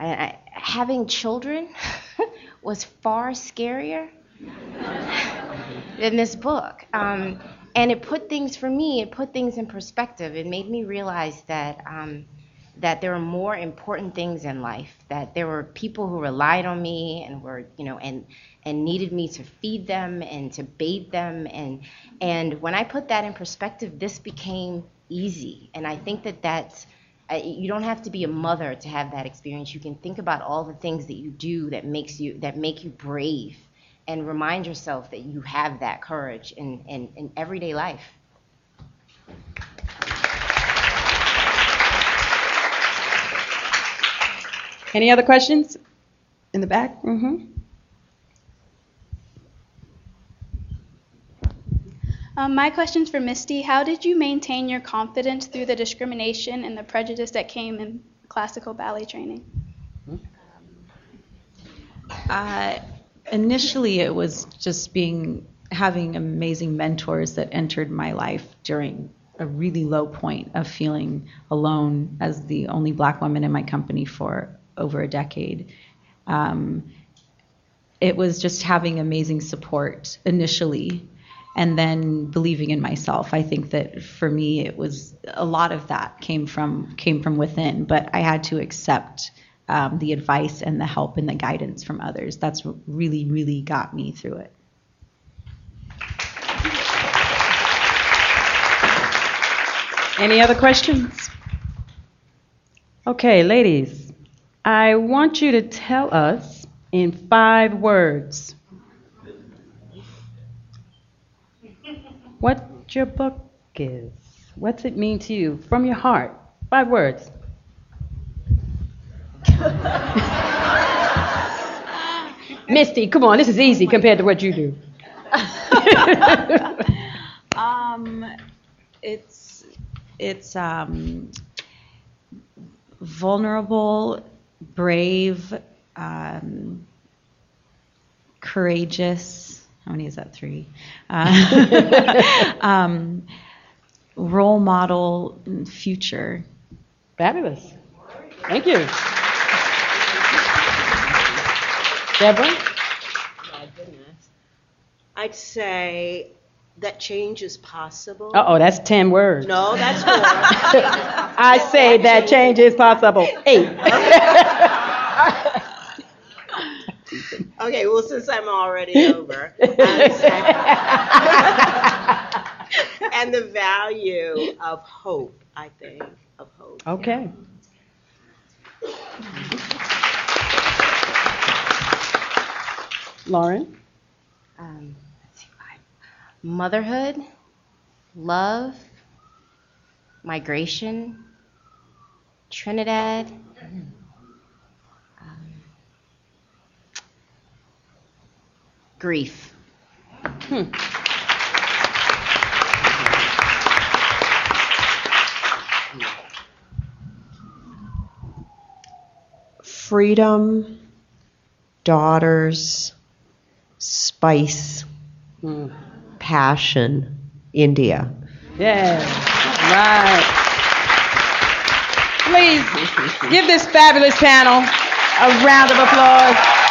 I, I, having children was far scarier than this book. Um, and it put things for me. It put things in perspective. It made me realize that. Um, that there are more important things in life that there were people who relied on me and were you know and and needed me to feed them and to bathe them and and when i put that in perspective this became easy and i think that that's uh, you don't have to be a mother to have that experience you can think about all the things that you do that makes you that make you brave and remind yourself that you have that courage in, in, in everyday life Any other questions? In the back? Mm-hmm. Um, my question's for Misty. How did you maintain your confidence through the discrimination and the prejudice that came in classical ballet training? Uh, initially, it was just being having amazing mentors that entered my life during a really low point of feeling alone as the only black woman in my company for over a decade. Um, it was just having amazing support initially and then believing in myself. I think that for me it was a lot of that came from came from within, but I had to accept um, the advice and the help and the guidance from others. That's what really really got me through it. Any other questions? Okay, ladies, I want you to tell us in five words what your book is. What's it mean to you from your heart? Five words. Misty, come on, this is easy compared to what you do. um, it's it's um, vulnerable, brave, um, courageous. How many is that? Three. Uh, um, role model, future. Fabulous. Thank you. Deborah? My goodness. I'd say that change is possible. Uh oh, that's 10 words. No, that's more. I say that change is possible. Eight. okay, well, since I'm already over, I'd and the value of hope, I think, of hope. Okay. Lauren? um, let's see, motherhood love migration, Trinidad, um, grief. Freedom, daughters, spice, hmm. passion, India. Yeah, right. Please give this fabulous panel a round of applause.